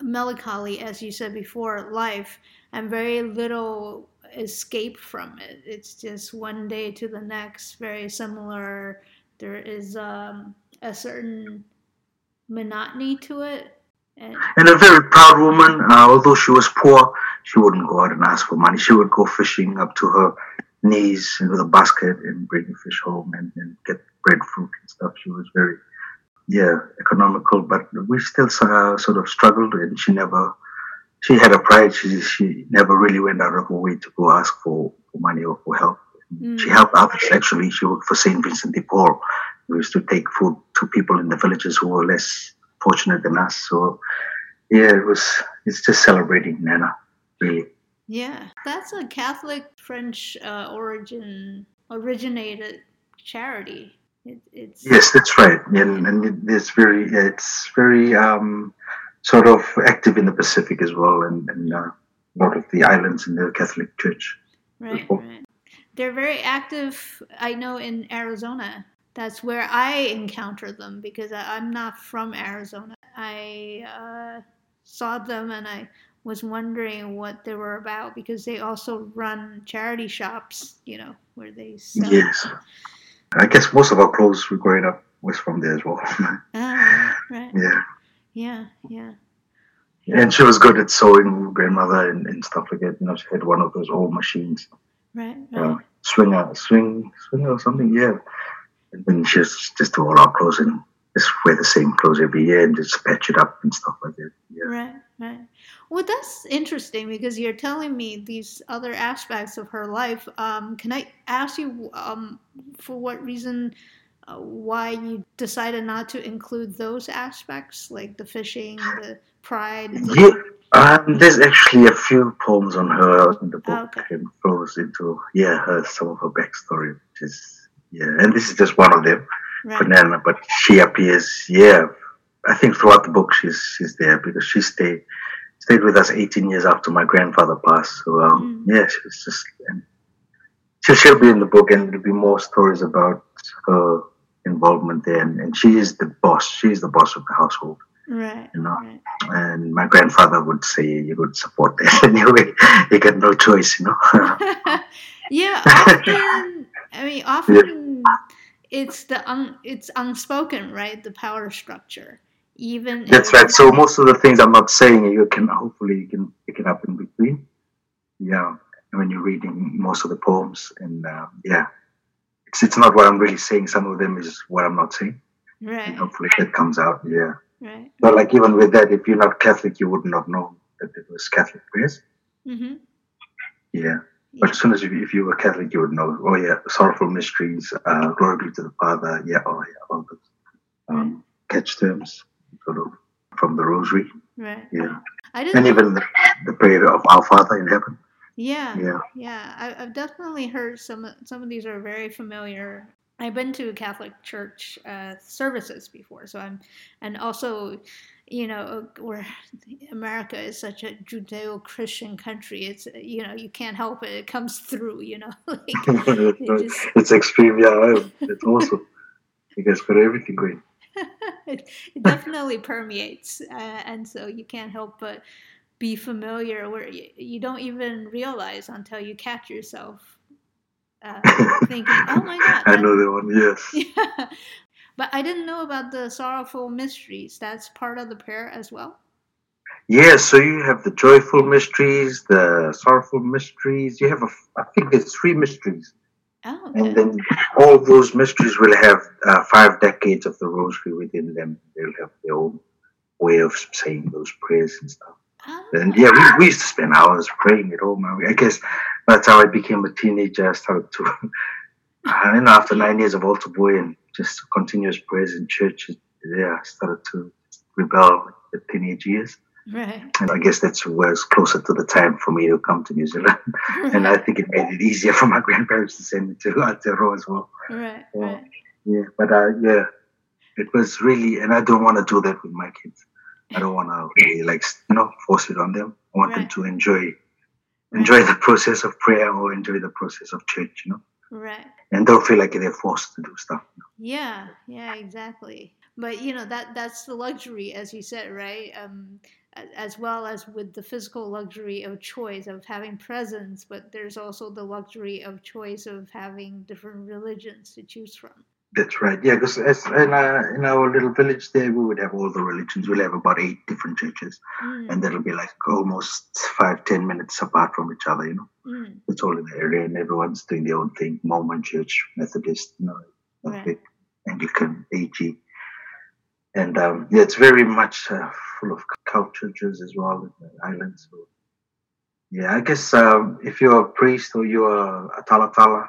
Speaker 1: melancholy, as you said before, life, and very little escape from it. It's just one day to the next, very similar. There is um, a certain monotony to it. And,
Speaker 2: a very proud woman, uh, although she was poor, she wouldn't go out and ask for money. She would go fishing up to her knees with a basket and bring the fish home and, and get breadfruit and stuff. She was very, yeah, economical, but we still uh, sort of struggled and she never, she had a pride. She, she never really went out of her way to go ask for, for money or for help.
Speaker 1: Mm.
Speaker 2: She helped others actually. She worked for St. Vincent de Paul. We used to take food to people in the villages who were less fortunate than us. So, yeah, it was, it's just celebrating Nana, really.
Speaker 1: Yeah, that's a Catholic French uh, origin originated charity. It, it's
Speaker 2: Yes, that's right. And, and it's very, it's very um, sort of active in the Pacific as well, and, and uh, a lot of the islands in the Catholic Church.
Speaker 1: right,
Speaker 2: well.
Speaker 1: right. They're very active. I know in Arizona. That's where I encounter them because I, I'm not from Arizona. I uh, saw them and I was wondering what they were about because they also run charity shops. You know where they sell.
Speaker 2: Yes. I guess most of our clothes we growing up was from there as well.
Speaker 1: Ah, right, right.
Speaker 2: yeah.
Speaker 1: Yeah, yeah.
Speaker 2: And she was good at sewing, grandmother, and, and stuff like that. You know, she had one of those old machines,
Speaker 1: Right,
Speaker 2: uh,
Speaker 1: right.
Speaker 2: swinger, swing, swinger or something. Yeah. And then she just just do all our clothes and just wear the same clothes every year and just patch it up and stuff like that. Yeah.
Speaker 1: Right, right. Well, that's interesting because you're telling me these other aspects of her life. Um, can I ask you um, for what reason, uh, why you decided not to include those aspects, like the fishing, the pride?
Speaker 2: Yeah. Um, there's actually a few poems on her in the book
Speaker 1: Okay.
Speaker 2: and flows into yeah her some of her backstory, which is yeah, and this is just one of them
Speaker 1: Right.
Speaker 2: for Nana. But she appears yeah, I think throughout the book she's she's there because she stayed stayed with us 18 years after my grandfather passed. So um,
Speaker 1: Mm.
Speaker 2: yeah, she was just and she'll she'll be in the book and there'll be more stories about her involvement there. And, and she is the boss. She's the boss of the household
Speaker 1: Right.
Speaker 2: you know.
Speaker 1: Right.
Speaker 2: And my grandfather would say you would support that anyway. You got no choice, you know.
Speaker 1: yeah, often. I mean, often it's the un, it's unspoken, right? The power structure, even.
Speaker 2: That's right. So most of the things I'm not saying, you can hopefully you can pick it up in between. Yeah, when you're reading most of the poems, and uh, yeah, it's it's not what I'm really saying. Some of them is what I'm not saying, and
Speaker 1: Right.
Speaker 2: hopefully that comes out. Yeah,
Speaker 1: Right.
Speaker 2: but like even with that, if you're not Catholic, you would not know that it was Catholic prayers.
Speaker 1: Mm-hmm.
Speaker 2: Yeah. But as soon as you, if you were Catholic, you would know. Oh yeah, sorrowful mysteries, uh, glory be to the Father. Yeah, oh yeah, all those um, catch terms, sort of from the Rosary.
Speaker 1: Right.
Speaker 2: Yeah,
Speaker 1: I didn't.
Speaker 2: and even the, the prayer of Our Father in heaven.
Speaker 1: Yeah.
Speaker 2: Yeah,
Speaker 1: Yeah, I, I've definitely heard some. Some of these are very familiar. I've been to Catholic church uh, services before, so I'm, and also, you know, where America is such a Judeo-Christian country, it's you know you can't help it; it comes through, you know. like, it just
Speaker 2: it's extreme. Yeah, it's awesome. You guys got everything going.
Speaker 1: it, it definitely permeates, uh, and so you can't help but be familiar where you, you don't even realize until you catch yourself uh, thinking, "Oh my God!"
Speaker 2: I know the one. Yes.
Speaker 1: Yeah. But I didn't know about the sorrowful mysteries. That's part of the prayer as well.
Speaker 2: Yeah, so you have the joyful mysteries, the sorrowful mysteries. You have, a, I think there's three mysteries.
Speaker 1: Oh, okay.
Speaker 2: And then all those mysteries will have uh, five decades of the rosary within them. They'll have their own way of saying those prayers and stuff.
Speaker 1: Ah,
Speaker 2: And yeah, we, we used to spend hours praying at home. I guess that's how I became a teenager. I started to, I know, after nine years of altar boy and just continuous prayers in church, yeah, I started to rebel at teenage years.
Speaker 1: Right.
Speaker 2: And I guess that's where it's closer to the time for me to come to New Zealand. And I think it made it easier for my grandparents to send me to Aotearoa as well.
Speaker 1: right,
Speaker 2: Yeah.
Speaker 1: right.
Speaker 2: Yeah, but uh, yeah, it was really, and I don't want to do that with my kids. I don't want to really like you know force it on them. I want them to enjoy enjoy the process of prayer or enjoy the process of church, you know,
Speaker 1: Right.
Speaker 2: and don't feel like they're forced to do stuff.
Speaker 1: Yeah, yeah, exactly. But you know that that's the luxury, as you said, right? Um, as well as with the physical luxury of choice of having presence, but there's also the luxury of choice of having different religions to choose from.
Speaker 2: That's right. Yeah, because in, uh, in our little village there, we would have all the religions. We'll have about eight different churches,
Speaker 1: Mm,
Speaker 2: and that'll be like almost five, ten minutes apart from each other. You know,
Speaker 1: mm,
Speaker 2: it's all in the area, and everyone's doing their own thing. Mormon Church, Methodist, you know,
Speaker 1: Right.
Speaker 2: Anglican, AG, and um, yeah, it's very much uh, full of cult churches as well in the island. So yeah, I guess um, if you're a priest or you're a talatala,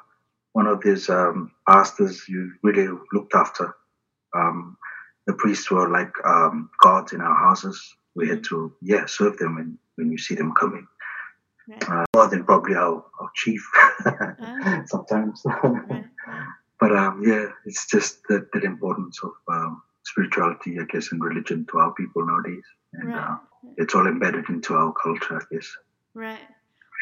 Speaker 2: one of these um, pastors, you really looked after. Um, the priests were like um, gods in our houses. We had to yeah serve them when, when you see them coming.
Speaker 1: right.
Speaker 2: Uh, more than probably our, our chief
Speaker 1: Ah.
Speaker 2: sometimes.
Speaker 1: right, right.
Speaker 2: but um, yeah, it's just that, that importance of um, spirituality, I guess, and religion to our people nowadays. And
Speaker 1: Right.
Speaker 2: uh, it's all embedded into our culture, I guess.
Speaker 1: Right.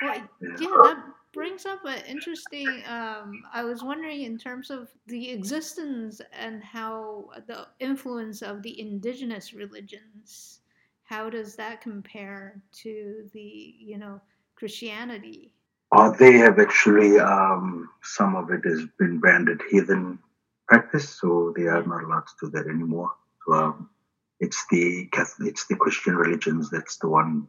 Speaker 1: Well,
Speaker 2: Yeah.
Speaker 1: yeah, that brings up an interesting. Um, I was wondering in terms of the existence and how the influence of the indigenous religions. How does that compare to the you know Christianity?
Speaker 2: Uh, they have actually, um, some of it has been branded heathen practice, so they are not allowed to do that anymore. So um, it's the Catholic, it's the Christian religions that's the one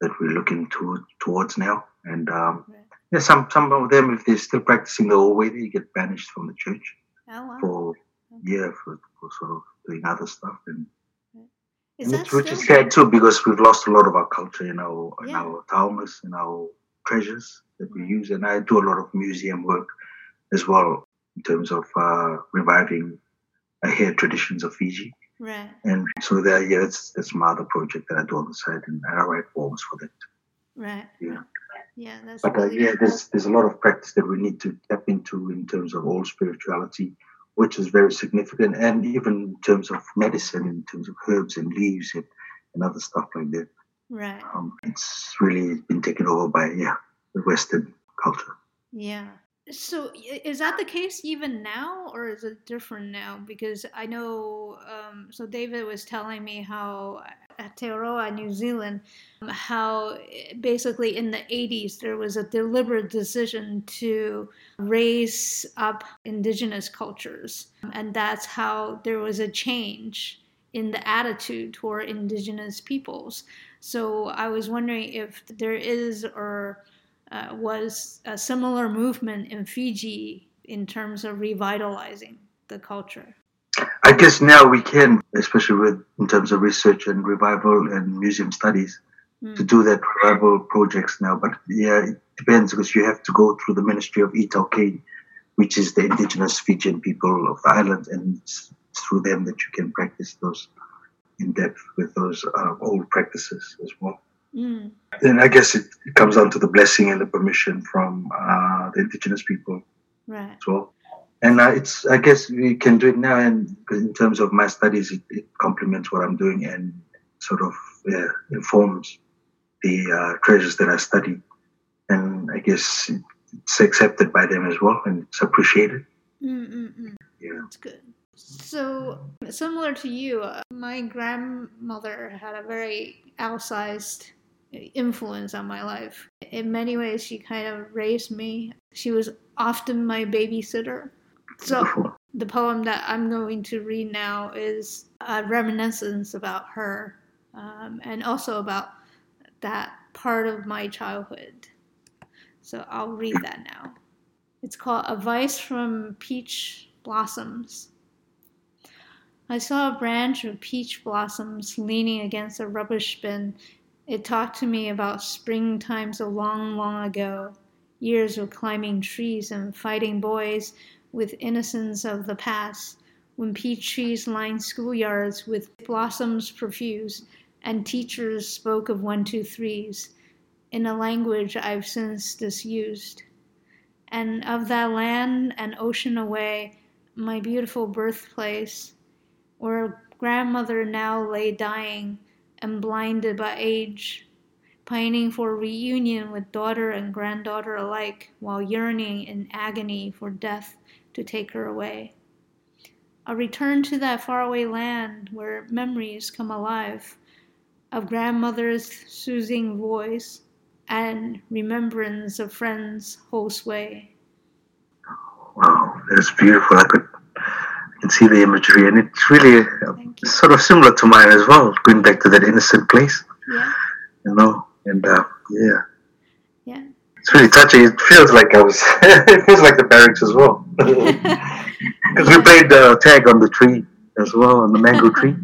Speaker 2: that we're looking to, towards now. And um,
Speaker 1: Right.
Speaker 2: yeah, some some of them, if they're still practicing the old way, they get banished from the church
Speaker 1: Oh wow.
Speaker 2: for
Speaker 1: Okay.
Speaker 2: yeah for, for sort of doing other stuff. And,
Speaker 1: Is
Speaker 2: and it's, which is sad too because we've lost a lot of our culture in our in
Speaker 1: Yeah.
Speaker 2: our taumas and our treasures that we use. And I do a lot of museum work as well in terms of uh, reviving uh, hair traditions of Fiji.
Speaker 1: Right.
Speaker 2: And so there, yeah, that's that's my other project that I do on the side, and I write poems for that.
Speaker 1: Right.
Speaker 2: Yeah.
Speaker 1: Yeah, that's
Speaker 2: But uh, yeah, there's there's a lot of practice that we need to tap into in terms of all spirituality, which is very significant, and even in terms of medicine, in terms of herbs and leaves and, and other stuff like that.
Speaker 1: right.
Speaker 2: Um, it's really been taken over by yeah the Western culture.
Speaker 1: Yeah. So is that the case even now, or is it different now? Because I know, um, so David was telling me how at Aotearoa, New Zealand, um, how eh, basically in the 80s there was a deliberate decision to raise up indigenous cultures. And that's how there was a change in the attitude toward indigenous peoples. So I was wondering if there is or uh, was a similar movement in Fiji in terms of revitalizing the culture.
Speaker 2: I guess now we can, especially with in terms of research and revival and museum studies, to
Speaker 1: Mm.
Speaker 2: do that revival projects now. But yeah, it depends because you have to go through the Ministry of iTaukei, which is the indigenous Fijian people of the island, and it's through them that you can practice those in depth with those uh, old practices as well.
Speaker 1: Mm.
Speaker 2: Then I guess it, it comes down to the blessing and the permission from uh, the indigenous people
Speaker 1: Right.
Speaker 2: as well. And uh, it's, I guess we can do it now. And in terms of my studies, it, it complements what I'm doing and sort of yeah, informs the uh, treasures that I study. And I guess it, it's accepted by them as well, and it's appreciated.
Speaker 1: Mm-mm-mm.
Speaker 2: Yeah.
Speaker 1: That's good. So, similar to you, uh, my grandmother had a very outsized influence on my life. In many ways, she kind of raised me. She was often my babysitter. So, the poem that I'm going to read now is a reminiscence about her um, and also about that part of my childhood. So I'll read that now. It's called Advice from Peach Blossoms. I saw a branch of peach blossoms leaning against a rubbish bin. It talked to me about spring times a long, long ago, years of climbing trees and fighting boys with innocence of the past, when peach trees lined schoolyards with blossoms profuse, and teachers spoke of one, two, threes, in a language I've since disused. And of that land and ocean away, my beautiful birthplace, where grandmother now lay dying and blinded by age, pining for reunion with daughter and granddaughter alike, while yearning in agony for death to take her away. A return to that faraway land where memories come alive of grandmother's soothing voice and remembrance of friends whole sway.
Speaker 2: Wow, that's beautiful. I could can see the imagery, and it's really uh, sort of similar to mine as well, going back to that innocent place,
Speaker 1: Yeah,
Speaker 2: you know. And uh, yeah,
Speaker 1: yeah.
Speaker 2: it's really touching. It feels like I was. it feels like the barracks as well, because we played uh, tag on the tree as well, on the mango tree.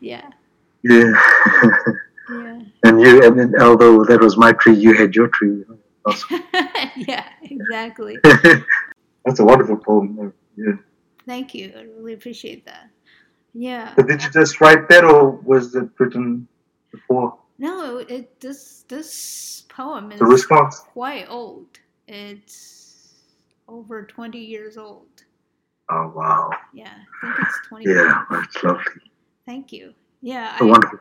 Speaker 1: yeah,
Speaker 2: Yeah,
Speaker 1: yeah.
Speaker 2: and you, and then although that was my tree, you had your tree.
Speaker 1: Yeah, exactly.
Speaker 2: That's a wonderful poem. Yeah.
Speaker 1: Thank you. I really appreciate that. Yeah.
Speaker 2: But did you just write that, or was it written before
Speaker 1: No, it this this poem is
Speaker 2: the response?
Speaker 1: quite old. It's over 20 years old.
Speaker 2: Oh wow!
Speaker 1: Yeah, I think it's 20.
Speaker 2: Yeah, that's lovely.
Speaker 1: Thank you. Yeah,
Speaker 2: So
Speaker 1: I,
Speaker 2: wonderful.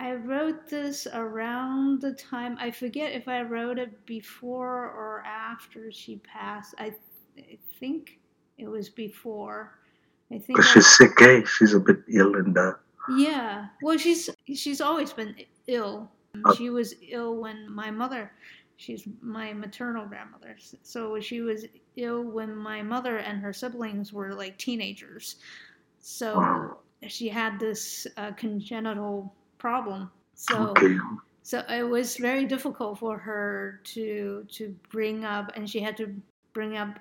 Speaker 1: I wrote this around the time, I forget if I wrote it before or after she passed. I, I think it was before. I think.
Speaker 2: Because she's sick, eh? She's a bit ill, and uh,
Speaker 1: Yeah. Well, she's she's always been ill.
Speaker 2: Oh.
Speaker 1: She was ill when my mother, she's my maternal grandmother. So she was ill when my mother and her siblings were like teenagers. So
Speaker 2: Wow.
Speaker 1: she had this uh, congenital problem. So
Speaker 2: okay,
Speaker 1: so it was very difficult for her to to bring up, and she had to bring up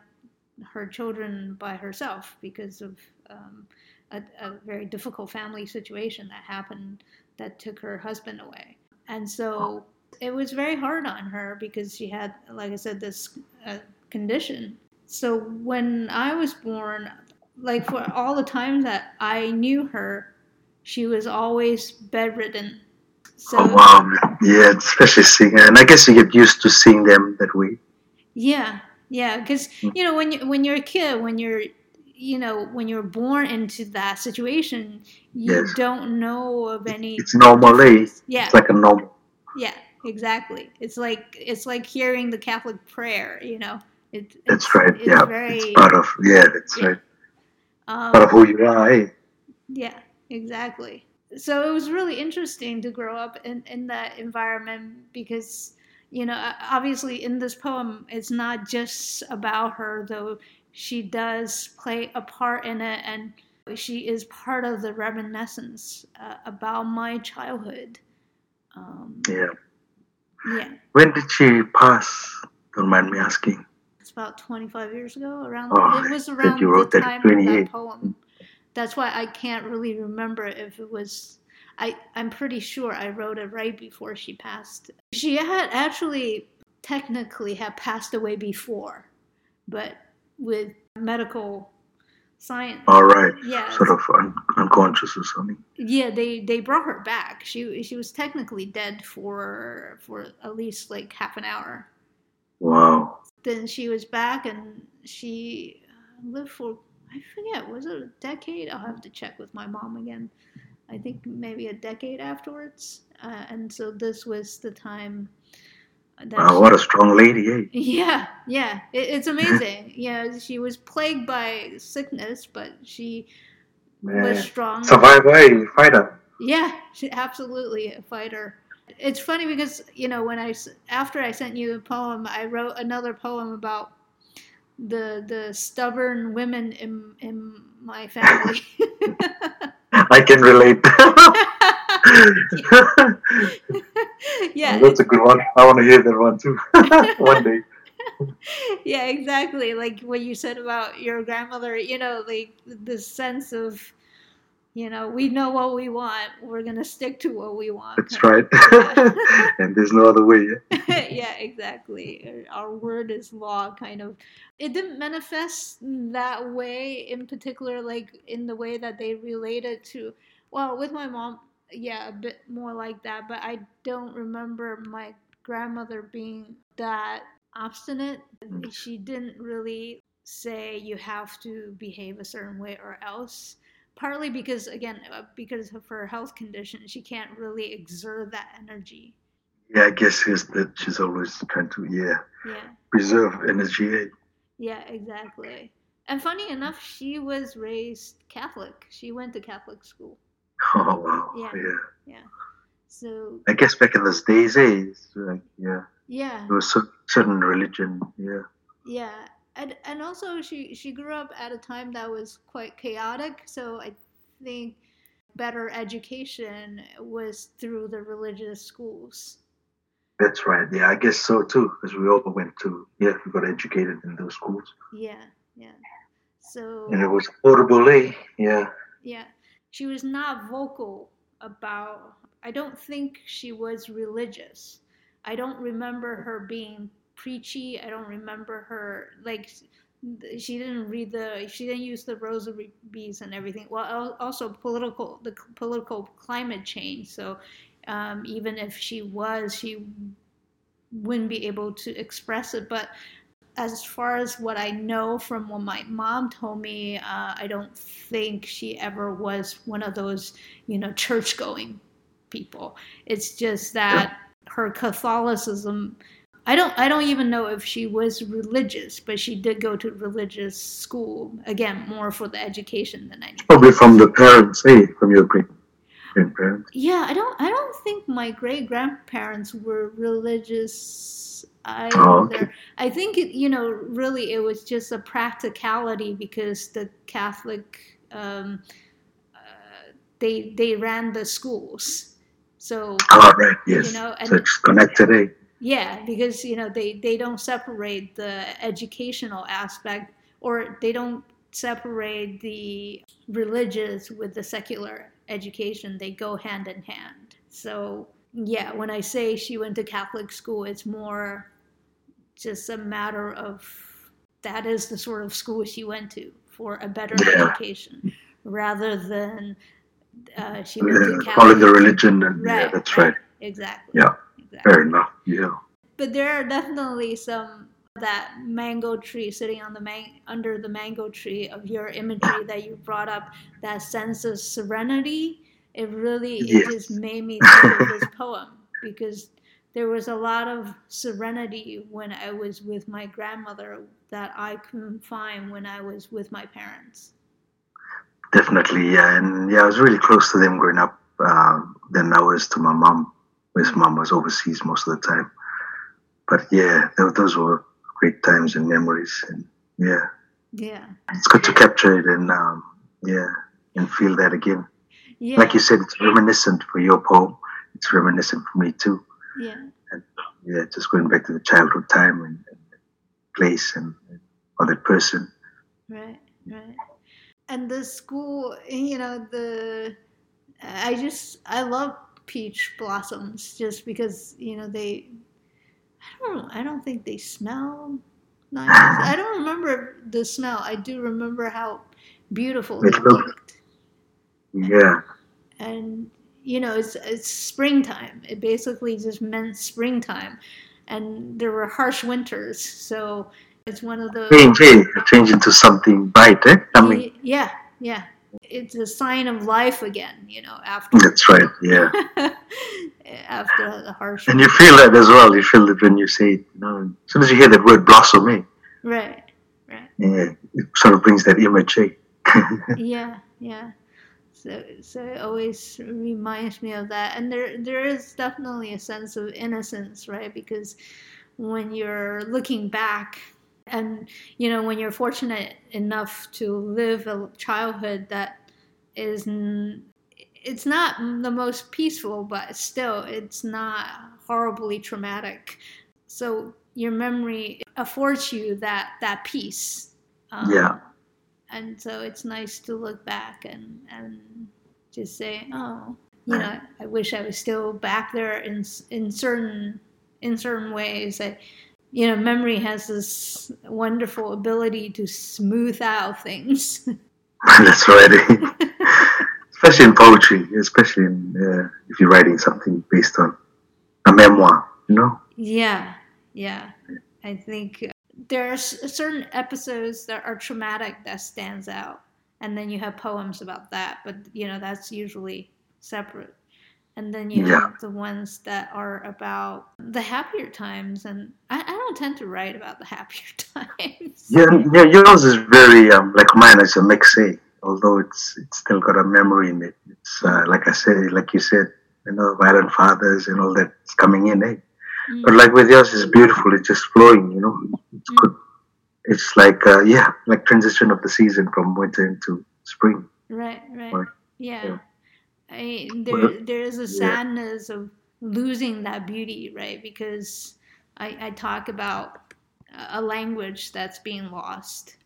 Speaker 1: her children by herself because of um, a, a very difficult family situation that happened that took her husband away. And so it was very hard on her because she had, like I said, this uh, condition. So when I was born, like for all the times that I knew her, she was always bedridden.
Speaker 2: So, oh wow, yeah, especially seeing, and I guess you get used to seeing them that way.
Speaker 1: Yeah, yeah, because hmm. you know when you when you're a kid, when you're you know when you're born into that situation, you yes. don't know of any.
Speaker 2: It's normal, eh? Yeah, it's like a normal.
Speaker 1: Yeah, exactly. It's like it's like hearing the Catholic prayer. You know,
Speaker 2: it, that's right. It's yeah, very, it's part of yeah, that's yeah. right. Um, part of who you are, eh?
Speaker 1: Yeah, exactly. So it was really interesting to grow up in in that environment because you know, obviously in this poem, it's not just about her, though she does play a part in it, and she is part of the reminiscence uh, about my childhood.
Speaker 2: Um, yeah. Yeah. When did she pass? Don't mind me asking.
Speaker 1: It's about 25 years ago. Around oh, it was around the time of that poem. That's why I can't really remember if it was I, I'm pretty sure I wrote it right before she passed. She had actually technically had passed away before, but with medical science.
Speaker 2: All right. Yeah. Sort of un- unconscious or something.
Speaker 1: Yeah, they they brought her back. She she was technically dead for for at least like half an hour.
Speaker 2: Wow.
Speaker 1: Then she was back and she lived for I forget was it a decade? I'll have to check with my mom again. I think maybe a decade afterwards. Uh, and so this was the time.
Speaker 2: wow, what a strong lady, eh?
Speaker 1: Yeah, yeah, it, it's amazing. yeah, she was plagued by sickness, but she Man. was strong.
Speaker 2: Survivor, eh? Fighter.
Speaker 1: Yeah, she, absolutely a fighter. It's funny because you know when I after I sent you the poem, I wrote another poem about the the stubborn women in in my family.
Speaker 2: I can relate. yeah, that's a good one. I want to hear that one too one day.
Speaker 1: Yeah, exactly. Like what you said about your grandmother. You know, like the sense of you know, we know what we want. We're gonna stick to what we want.
Speaker 2: That's right. And there's no other way.
Speaker 1: yeah, exactly. Our word is law, kind of. It didn't manifest that way in particular, like in the way that they related to. Well, with my mom, yeah, a bit more like that. But I don't remember my grandmother being that obstinate. Mm. She didn't really say you have to behave a certain way or else partly because again uh, because of her health condition she can't really exert that energy.
Speaker 2: Yeah i guess is that she's always trying to yeah yeah. preserve energy.
Speaker 1: Yeah exactly. And funny enough she was raised catholic. She went to catholic school.
Speaker 2: Oh wow. Yeah. Yeah,
Speaker 1: yeah. so
Speaker 2: i guess back in those days eh, like, yeah.
Speaker 1: Yeah.
Speaker 2: There was a certain religion yeah.
Speaker 1: Yeah and and also she she grew up at a time that was quite chaotic so i think better education was through the religious schools.
Speaker 2: That's right. Yeah i guess so too because we all went to yeah we got educated in those schools.
Speaker 1: Yeah yeah. So
Speaker 2: and it was affordable eh? yeah.
Speaker 1: Yeah. She was not vocal about i don't think she was religious. I don't remember her being preachy. I don't remember her like she didn't read the she didn't use the rosary beads and everything. Well, also political the political climate change. So um, even if she was, she wouldn't be able to express it. But as far as what I know from what my mom told me, uh, I don't think she ever was one of those, you know, church going people. It's just that her Catholicism I don't I don't even know if she was religious, but she did go to religious school again, more for the education than anything.
Speaker 2: Probably from the parents, hey, from your great grandparents.
Speaker 1: Yeah, I don't I don't think my great grandparents were religious either. Oh, okay. I think it, you know really it was just a practicality because the Catholic um, uh, they they ran the schools. So,
Speaker 2: oh, right, yes. You know, and, so it's connected. Eh?
Speaker 1: Yeah, because you know they they don't separate the educational aspect or they don't separate the religious with the secular education. They go hand in hand. So, yeah, when I say she went to Catholic school, it's more just a matter of that is the sort of school she went to for a better
Speaker 2: Yeah.
Speaker 1: education rather than uh, she
Speaker 2: Yeah,
Speaker 1: went to
Speaker 2: follow the religion, and yeah,
Speaker 1: Right,
Speaker 2: that's right.
Speaker 1: Exactly.
Speaker 2: Yeah.
Speaker 1: Exactly.
Speaker 2: Fair enough. Yeah.
Speaker 1: But there are definitely some that mango tree sitting on the man- under the mango tree of your imagery that you brought up, that sense of serenity. It really it
Speaker 2: Yes.
Speaker 1: just made me think of this poem because there was a lot of serenity when I was with my grandmother that I couldn't find when I was with my parents.
Speaker 2: Definitely, yeah, and yeah, I was really close to them growing up. Um, than I was to my mom, because mom was overseas most of the time. But yeah, those were great times and memories, and yeah,
Speaker 1: Yeah.
Speaker 2: it's good to capture it and um, yeah, and feel that again.
Speaker 1: Yeah.
Speaker 2: Like you said, it's reminiscent for your poem. It's reminiscent for me too.
Speaker 1: yeah.
Speaker 2: Yeah, just going back to the childhood time and, and place and, and or that person.
Speaker 1: Right, right. And the school, you know, the I just I love peach blossoms just because you know they I don't I don't think they smell nice. I don't remember the smell. I do remember how beautiful
Speaker 2: They
Speaker 1: looked.
Speaker 2: Yeah,
Speaker 1: And you know, it's it's springtime. It basically just meant springtime. And there were harsh winters, so it's one of those
Speaker 2: change, change into something bright, eh? I mean,
Speaker 1: yeah, yeah. It's a sign of life again, you know, after
Speaker 2: that's right. Yeah.
Speaker 1: after the harsh.
Speaker 2: And you feel that as well. You feel it when you say it. You know, as soon as you hear that word blossom, eh?
Speaker 1: Right, right.
Speaker 2: Yeah, it sort of brings that image, eh?
Speaker 1: Yeah, yeah. So, so it always reminds me of that, and there, there is definitely a sense of innocence, right? Because when you're looking back, and you know, when you're fortunate enough to live a childhood that is, it's not the most peaceful, but still, it's not horribly traumatic. So your memory affords you that that peace. Um,
Speaker 2: Yeah.
Speaker 1: and so it's nice to look back and and just say, oh, you know, I wish I was still back there in in certain in certain ways. I, you know, memory has this wonderful ability to smooth out things.
Speaker 2: that's right. especially in poetry, especially in, uh, if you're writing something based on a memoir, you know?
Speaker 1: yeah, yeah. I think there are certain episodes that are traumatic that stands out, and then you have poems about that. But you know, that's usually separate. And then you
Speaker 2: Yeah.
Speaker 1: have the ones that are about the happier times, and I, I don't tend to write about the happier times.
Speaker 2: Yeah, yeah, yours is very, um, like mine, it's a mix, eh? Although it's it's still got a memory in it. It's, uh, like I said, like you said, you know, violent fathers and all that's coming in, eh?
Speaker 1: Mm,
Speaker 2: But like with yours, it's beautiful. It's just flowing, you know. It's good. It's like uh, yeah, like transition of the season from winter into spring.
Speaker 1: right, right,
Speaker 2: Right.
Speaker 1: yeah.
Speaker 2: Yeah.
Speaker 1: I there there is a sadness of losing that beauty, right? Because I, I talk about a language that's being lost.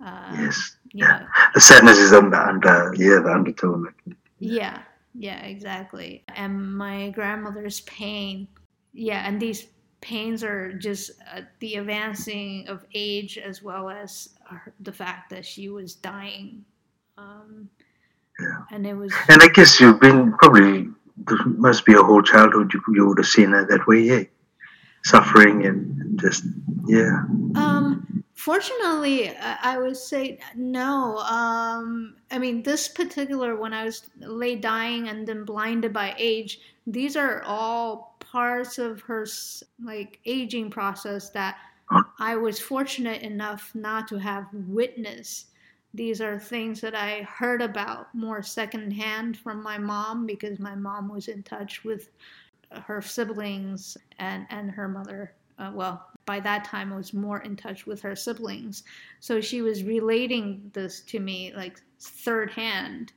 Speaker 1: Um,
Speaker 2: Yes. Yeah.
Speaker 1: know,
Speaker 2: The sadness is under under yeah the undertone.
Speaker 1: Yeah, yeah, exactly. And my grandmother's pain, yeah, and these pains are just uh, the advancing of age as well as her, the fact that she was dying. Um,
Speaker 2: Yeah.
Speaker 1: And it was,
Speaker 2: and I guess you've been probably there must be a whole childhood you, you would have seen her that way, yeah, suffering and just yeah.
Speaker 1: um, fortunately, I, I would say no. Um, I mean, this particular, when I was lay dying and then blinded by age, these are all parts of her like aging process that I was fortunate enough not to have witnessed. These are things that I heard about more secondhand from my mom because my mom was in touch with her siblings and, and her mother. Uh, well, by that time, I was more in touch with her siblings. So she was relating this to me like third hand.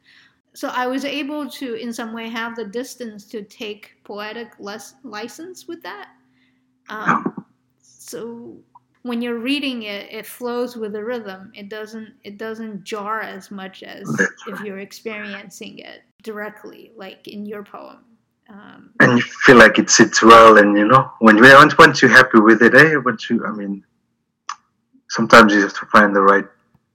Speaker 1: So I was able to, in some way, have the distance to take poetic les- license with that. Um, so when you're reading it, it flows with the rhythm. It doesn't it doesn't jar as much as if you're experiencing it directly, like in your poem. Um,
Speaker 2: and you feel like it sits well and you know when you once once you're happy with it eh once you i mean sometimes you have to find the right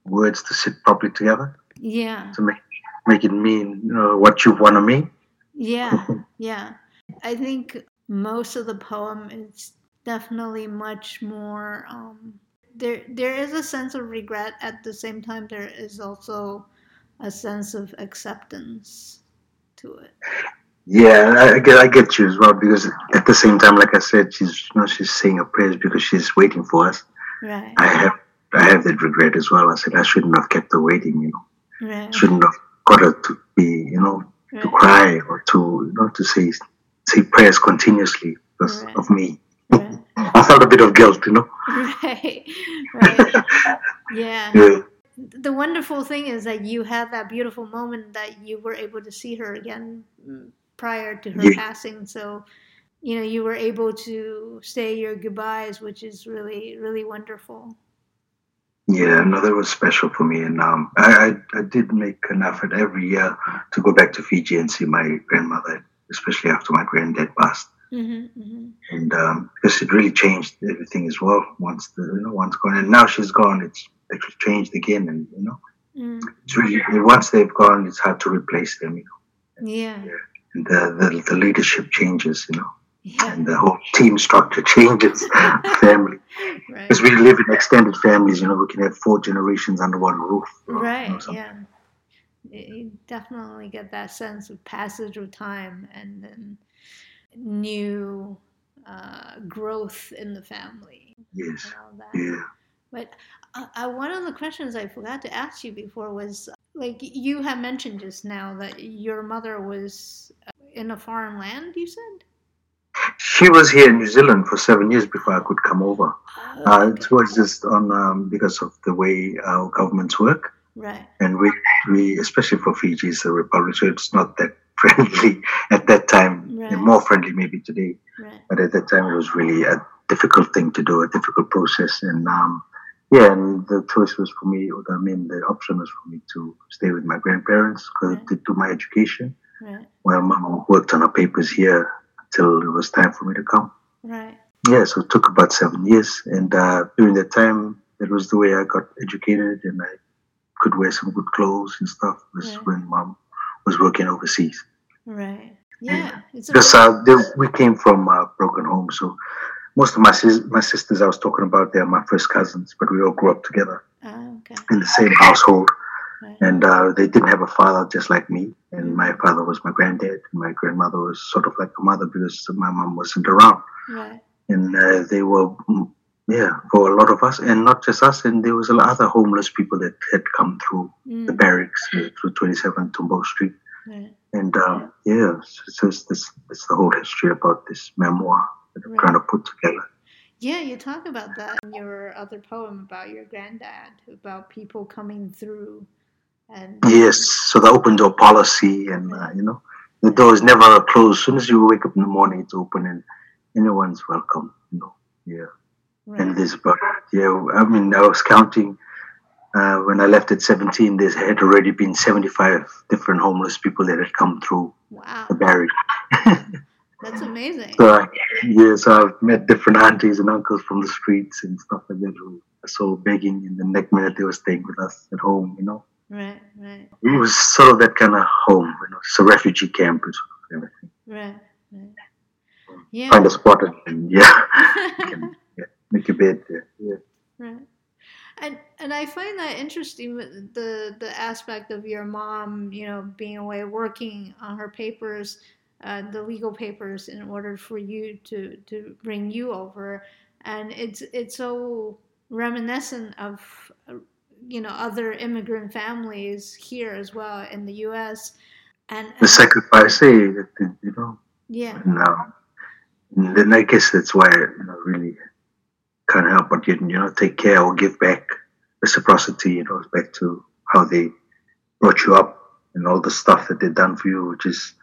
Speaker 2: words to sit properly together.
Speaker 1: Yeah.
Speaker 2: To make make it mean you know, what you want to mean.
Speaker 1: Yeah, yeah. I think most of the poem is definitely much more. Um, there, there is a sense of regret. At the same time, there is also a sense of acceptance to it.
Speaker 2: Yeah, I, get, I get you as well because at the same time, like I said, she's you know she's saying her prayers because she's waiting for us.
Speaker 1: Right.
Speaker 2: I have I have that regret as well. I said I shouldn't have kept her waiting. You know,
Speaker 1: right.
Speaker 2: shouldn't have got her to be you know right. to cry or to you know to say say prayers continuously because right. of me. I felt a bit of guilt, you know.
Speaker 1: Right, right. yeah.
Speaker 2: yeah.
Speaker 1: The wonderful thing is that you had that beautiful moment that you were able to see her again mm, prior to her yeah. passing. So, you know, you were able to say your goodbyes, which is really, really wonderful.
Speaker 2: Yeah, no, that was special for me, and um, I, I, I did make an effort every year to go back to Fiji and see my grandmother, especially after my granddad passed.
Speaker 1: Mm-hmm, mm-hmm.
Speaker 2: And um, because it really changed everything as well once the you know once gone, and now she's gone, it's actually changed again, and you know,
Speaker 1: mm.
Speaker 2: it's really once they've gone, it's hard to replace them, you know.
Speaker 1: Yeah.
Speaker 2: yeah. And the, the the leadership changes, you know.
Speaker 1: Yeah.
Speaker 2: And the whole team structure changes, family. Because
Speaker 1: right.
Speaker 2: we live in extended families, you know, we can have four generations under one roof.
Speaker 1: Right,
Speaker 2: you know,
Speaker 1: yeah. You definitely get that sense of passage of time and then new uh, growth in the family.
Speaker 2: Yes.
Speaker 1: and all that.
Speaker 2: Yeah.
Speaker 1: But uh, uh, one of the questions I forgot to ask you before was like you have mentioned just now that your mother was uh, in a foreign land, you said?
Speaker 2: She was here in New Zealand for seven years before I could come over.
Speaker 1: Oh,
Speaker 2: Uh,
Speaker 1: okay.
Speaker 2: it was just on um, because of the way our governments work,
Speaker 1: Right,
Speaker 2: and we, we especially for Fiji, it's a republic, so it's not that friendly at that time.
Speaker 1: Right.
Speaker 2: More friendly maybe today,
Speaker 1: right,
Speaker 2: but at that time it was really a difficult thing to do, a difficult process, and um, yeah, and the choice was for me. or I mean, the option was for me to stay with my grandparents
Speaker 1: Right.
Speaker 2: to do my education,
Speaker 1: right,
Speaker 2: while mom worked on her papers here till it was time for me to come.
Speaker 1: right,
Speaker 2: Yeah, so it took about seven years, and uh, during that time, that was the way I got educated, and I could wear some good clothes and stuff. Was when mom was working overseas.
Speaker 1: right. Yeah,
Speaker 2: Because uh, they, we came from uh, broken homes, so most of my sis- my sisters I was talking about, they're my first cousins, but we all grew up together
Speaker 1: Ah, okay,
Speaker 2: in the same household,
Speaker 1: right,
Speaker 2: and uh, they didn't have a father just like me. And my father was my granddad, and my grandmother was sort of like a mother because my mom wasn't around.
Speaker 1: right,
Speaker 2: and uh, they were yeah for a lot of us and not just us and there was a lot other homeless people that had come through the
Speaker 1: mm,
Speaker 2: barracks uh, through 27 Tumbo Street.
Speaker 1: Right,
Speaker 2: and um, yeah so it's this it's the whole history about this memoir that I'm
Speaker 1: Right.
Speaker 2: trying to put together.
Speaker 1: Yeah, you talk about that in your other poem about your granddad, about people coming through, and
Speaker 2: yes so the open door policy and uh, you know the door is never closed. As soon as you wake up in the morning it's open and anyone's welcome you know yeah and
Speaker 1: right,
Speaker 2: there's about yeah i mean i was counting uh, when i left at 17 there had already been 75 different homeless people that had come through
Speaker 1: wow,
Speaker 2: the barrier.
Speaker 1: That's amazing.
Speaker 2: so I, yeah so i've met different aunties and uncles from the streets and stuff like that who I saw begging and the next minute they were staying with us at home you know?
Speaker 1: Right, right,
Speaker 2: it was sort of that kind of home you know it's a refugee camp and sort of everything.
Speaker 1: Right, right. Yeah,
Speaker 2: find a spot and yeah, you can, yeah make your bed yeah, yeah.
Speaker 1: right. And and I find that interesting the the aspect of your mom, you know, being away working on her papers, uh, the legal papers, in order for you to to bring you over, and it's it's so reminiscent of uh, you know other immigrant families here as well in the U.S. And,
Speaker 2: the sacrifice hey that, that, you know
Speaker 1: yeah,
Speaker 2: No. And then I guess that's why I you know, really can't help but you, know take care or give back reciprocity. You know, back to how they brought you up and all the stuff that they've done for you, which is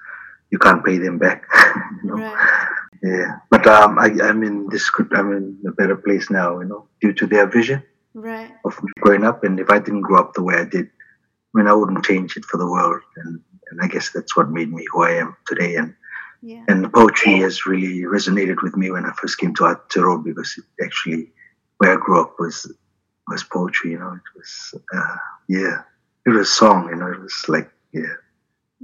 Speaker 2: you can't pay them back. you know?
Speaker 1: right,
Speaker 2: Yeah, but um, I, I'm in this. good- I'm in a better place now. You know, due to their vision
Speaker 1: right,
Speaker 2: of growing up. And if I didn't grow up the way I did, I mean, I wouldn't change it for the world. And and I guess that's what made me who I am today. And
Speaker 1: yeah,
Speaker 2: and the poetry has really resonated with me when I first came to Aotearoa because it actually, where I grew up was was poetry. You know, it was uh, yeah, it was a song. You know, it was like yeah.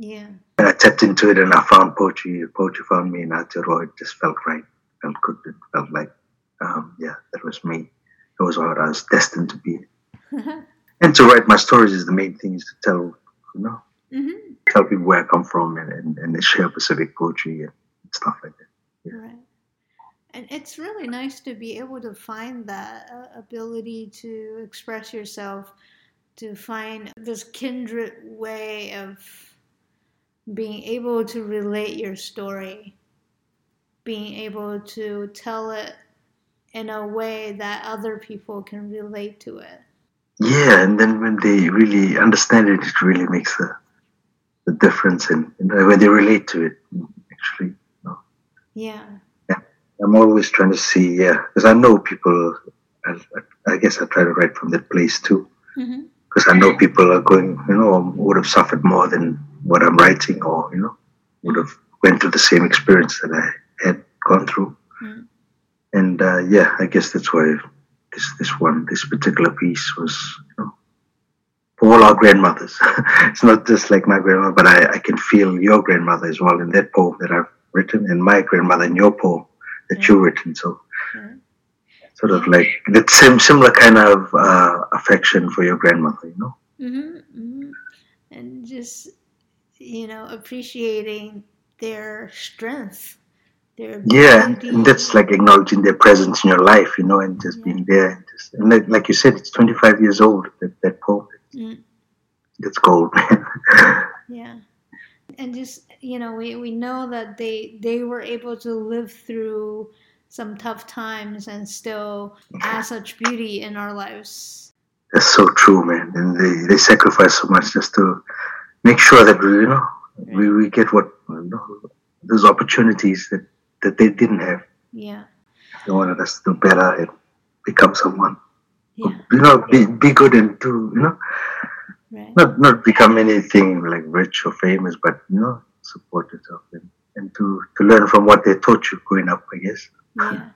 Speaker 1: Yeah.
Speaker 2: And I tapped into it and I found poetry. Poetry found me in Aotearoa. It just felt right. Felt good. It felt like, um, yeah, that was me. It was what I was destined to be. and to write my stories is the main thing is to tell, you know,
Speaker 1: mm-hmm.
Speaker 2: tell people where I come from and, and, and share Pacific poetry and stuff like that. Yeah.
Speaker 1: Right. And it's really nice to be able to find that uh, ability to express yourself, to find this kindred way of being able to relate your story, being able to tell it in a way that other people can relate to it.
Speaker 2: Yeah, and then when they really understand it, it really makes the the difference, in, when they relate to it, actually. You know.
Speaker 1: Yeah.
Speaker 2: Yeah, I'm always trying to see, yeah, because I know people. I, I guess I try to write from that place too, because
Speaker 1: mm-hmm.
Speaker 2: I know people are going, you know, would have suffered more than what I'm writing, or you know, would have went through the same experience that I had gone through.
Speaker 1: Mm.
Speaker 2: And uh, yeah, I guess that's why this this one, this particular piece was, you know, all our grandmothers. it's not just like my grandmother, but I, I can feel your grandmother as well in that poem that I've written, and my grandmother in your poem that
Speaker 1: Mm.
Speaker 2: you've written. So
Speaker 1: Mm.
Speaker 2: sort of like that same similar kind of uh, affection for your grandmother, you know.
Speaker 1: hmm hmm And just, you know, appreciating their strength, their
Speaker 2: Yeah, and that's like acknowledging their presence in your life, you know, and just
Speaker 1: Yeah.
Speaker 2: being there. And, just, and like, like you said, it's 25 years old, that, that poem.
Speaker 1: Mm.
Speaker 2: Gold, man.
Speaker 1: Yeah. And just, you know, we, we know that they they were able to live through some tough times and still add such beauty in our lives.
Speaker 2: That's so true, man. And they, they sacrifice so much just to make sure that, we, you know, we, we get what, you know, those opportunities that, that they didn't have.
Speaker 1: Yeah.
Speaker 2: They wanted us to do better and become someone.
Speaker 1: Yeah.
Speaker 2: You know, be, be good and do, you know,
Speaker 1: Right.
Speaker 2: not not become anything like rich or famous, but you know, support yourself and, and to, to learn from what they taught you growing up, I guess.
Speaker 1: Yeah.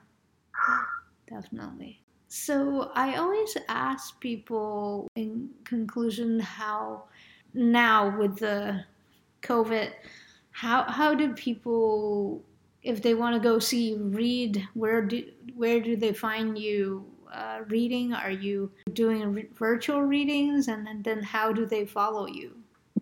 Speaker 1: Definitely. So I always ask people in conclusion how now with the COVID, how how do people if they want to go see you read where do where do they find you uh, reading? Are you doing re- virtual readings, and, and then how do they follow you?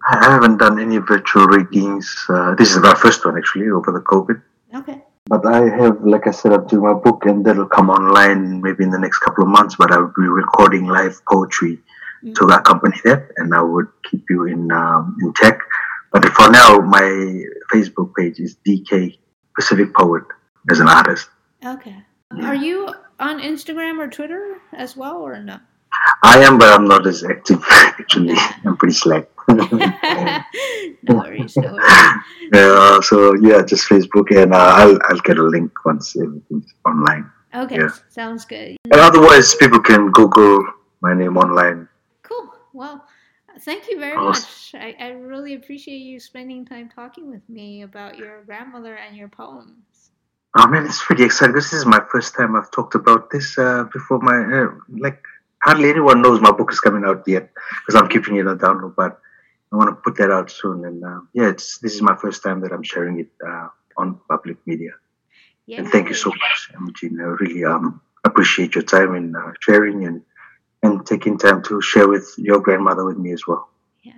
Speaker 2: I haven't done any virtual readings. Uh, this is my first one actually over the COVID.
Speaker 1: Okay.
Speaker 2: But I have, like I said, I'm doing my book, and that'll come online maybe in the next couple of months. But I will be recording live poetry
Speaker 1: Mm.
Speaker 2: to accompany that, and I would keep you in um, in tech. But for now, my Facebook page is DK Pacific Poet as an artist.
Speaker 1: Okay. Are you on Instagram or Twitter as well, or no?
Speaker 2: I am, but I'm not as active actually. I'm pretty slack.
Speaker 1: no worries, no worries.
Speaker 2: yeah, so yeah, just Facebook, and uh, I'll I'll get a link once everything's online.
Speaker 1: Okay,
Speaker 2: Yeah.
Speaker 1: sounds good.
Speaker 2: And otherwise, people can Google my name online.
Speaker 1: Cool. Well, thank you very much. I, I really appreciate you spending time talking with me about your grandmother and your poems.
Speaker 2: Oh man, it's pretty exciting. This is my first time I've talked about this uh, before. My uh, like hardly anyone knows my book is coming out yet because I'm keeping it on download. But I want to put that out soon. And uh, yeah, it's this is my first time that I'm sharing it uh, on public media.
Speaker 1: Yeah.
Speaker 2: And thank you so much, Imogen. I really um, appreciate your time in uh, sharing and and taking time to share with your grandmother with me as well.
Speaker 1: Yeah.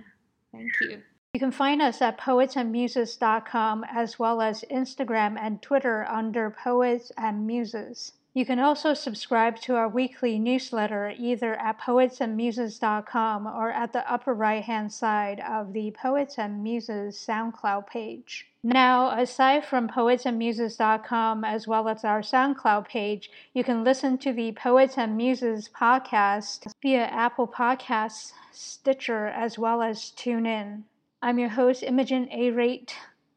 Speaker 1: Thank you.
Speaker 3: You can find us at poetsandmuses.com as well as Instagram and Twitter under Poets and Muses. You can also subscribe to our weekly newsletter either at poetsandmuses.com or at the upper right hand side of the Poets and Muses SoundCloud page. Now, aside from poetsandmuses.com as well as our SoundCloud page, you can listen to the Poets and Muses podcast via Apple Podcasts, Stitcher, as well as TuneIn. I'm your host, Imogen Arate.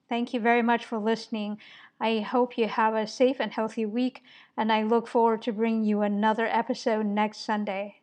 Speaker 3: Thank you very much for listening. I hope you have a safe and healthy week, and I look forward to bringing you another episode next Sunday.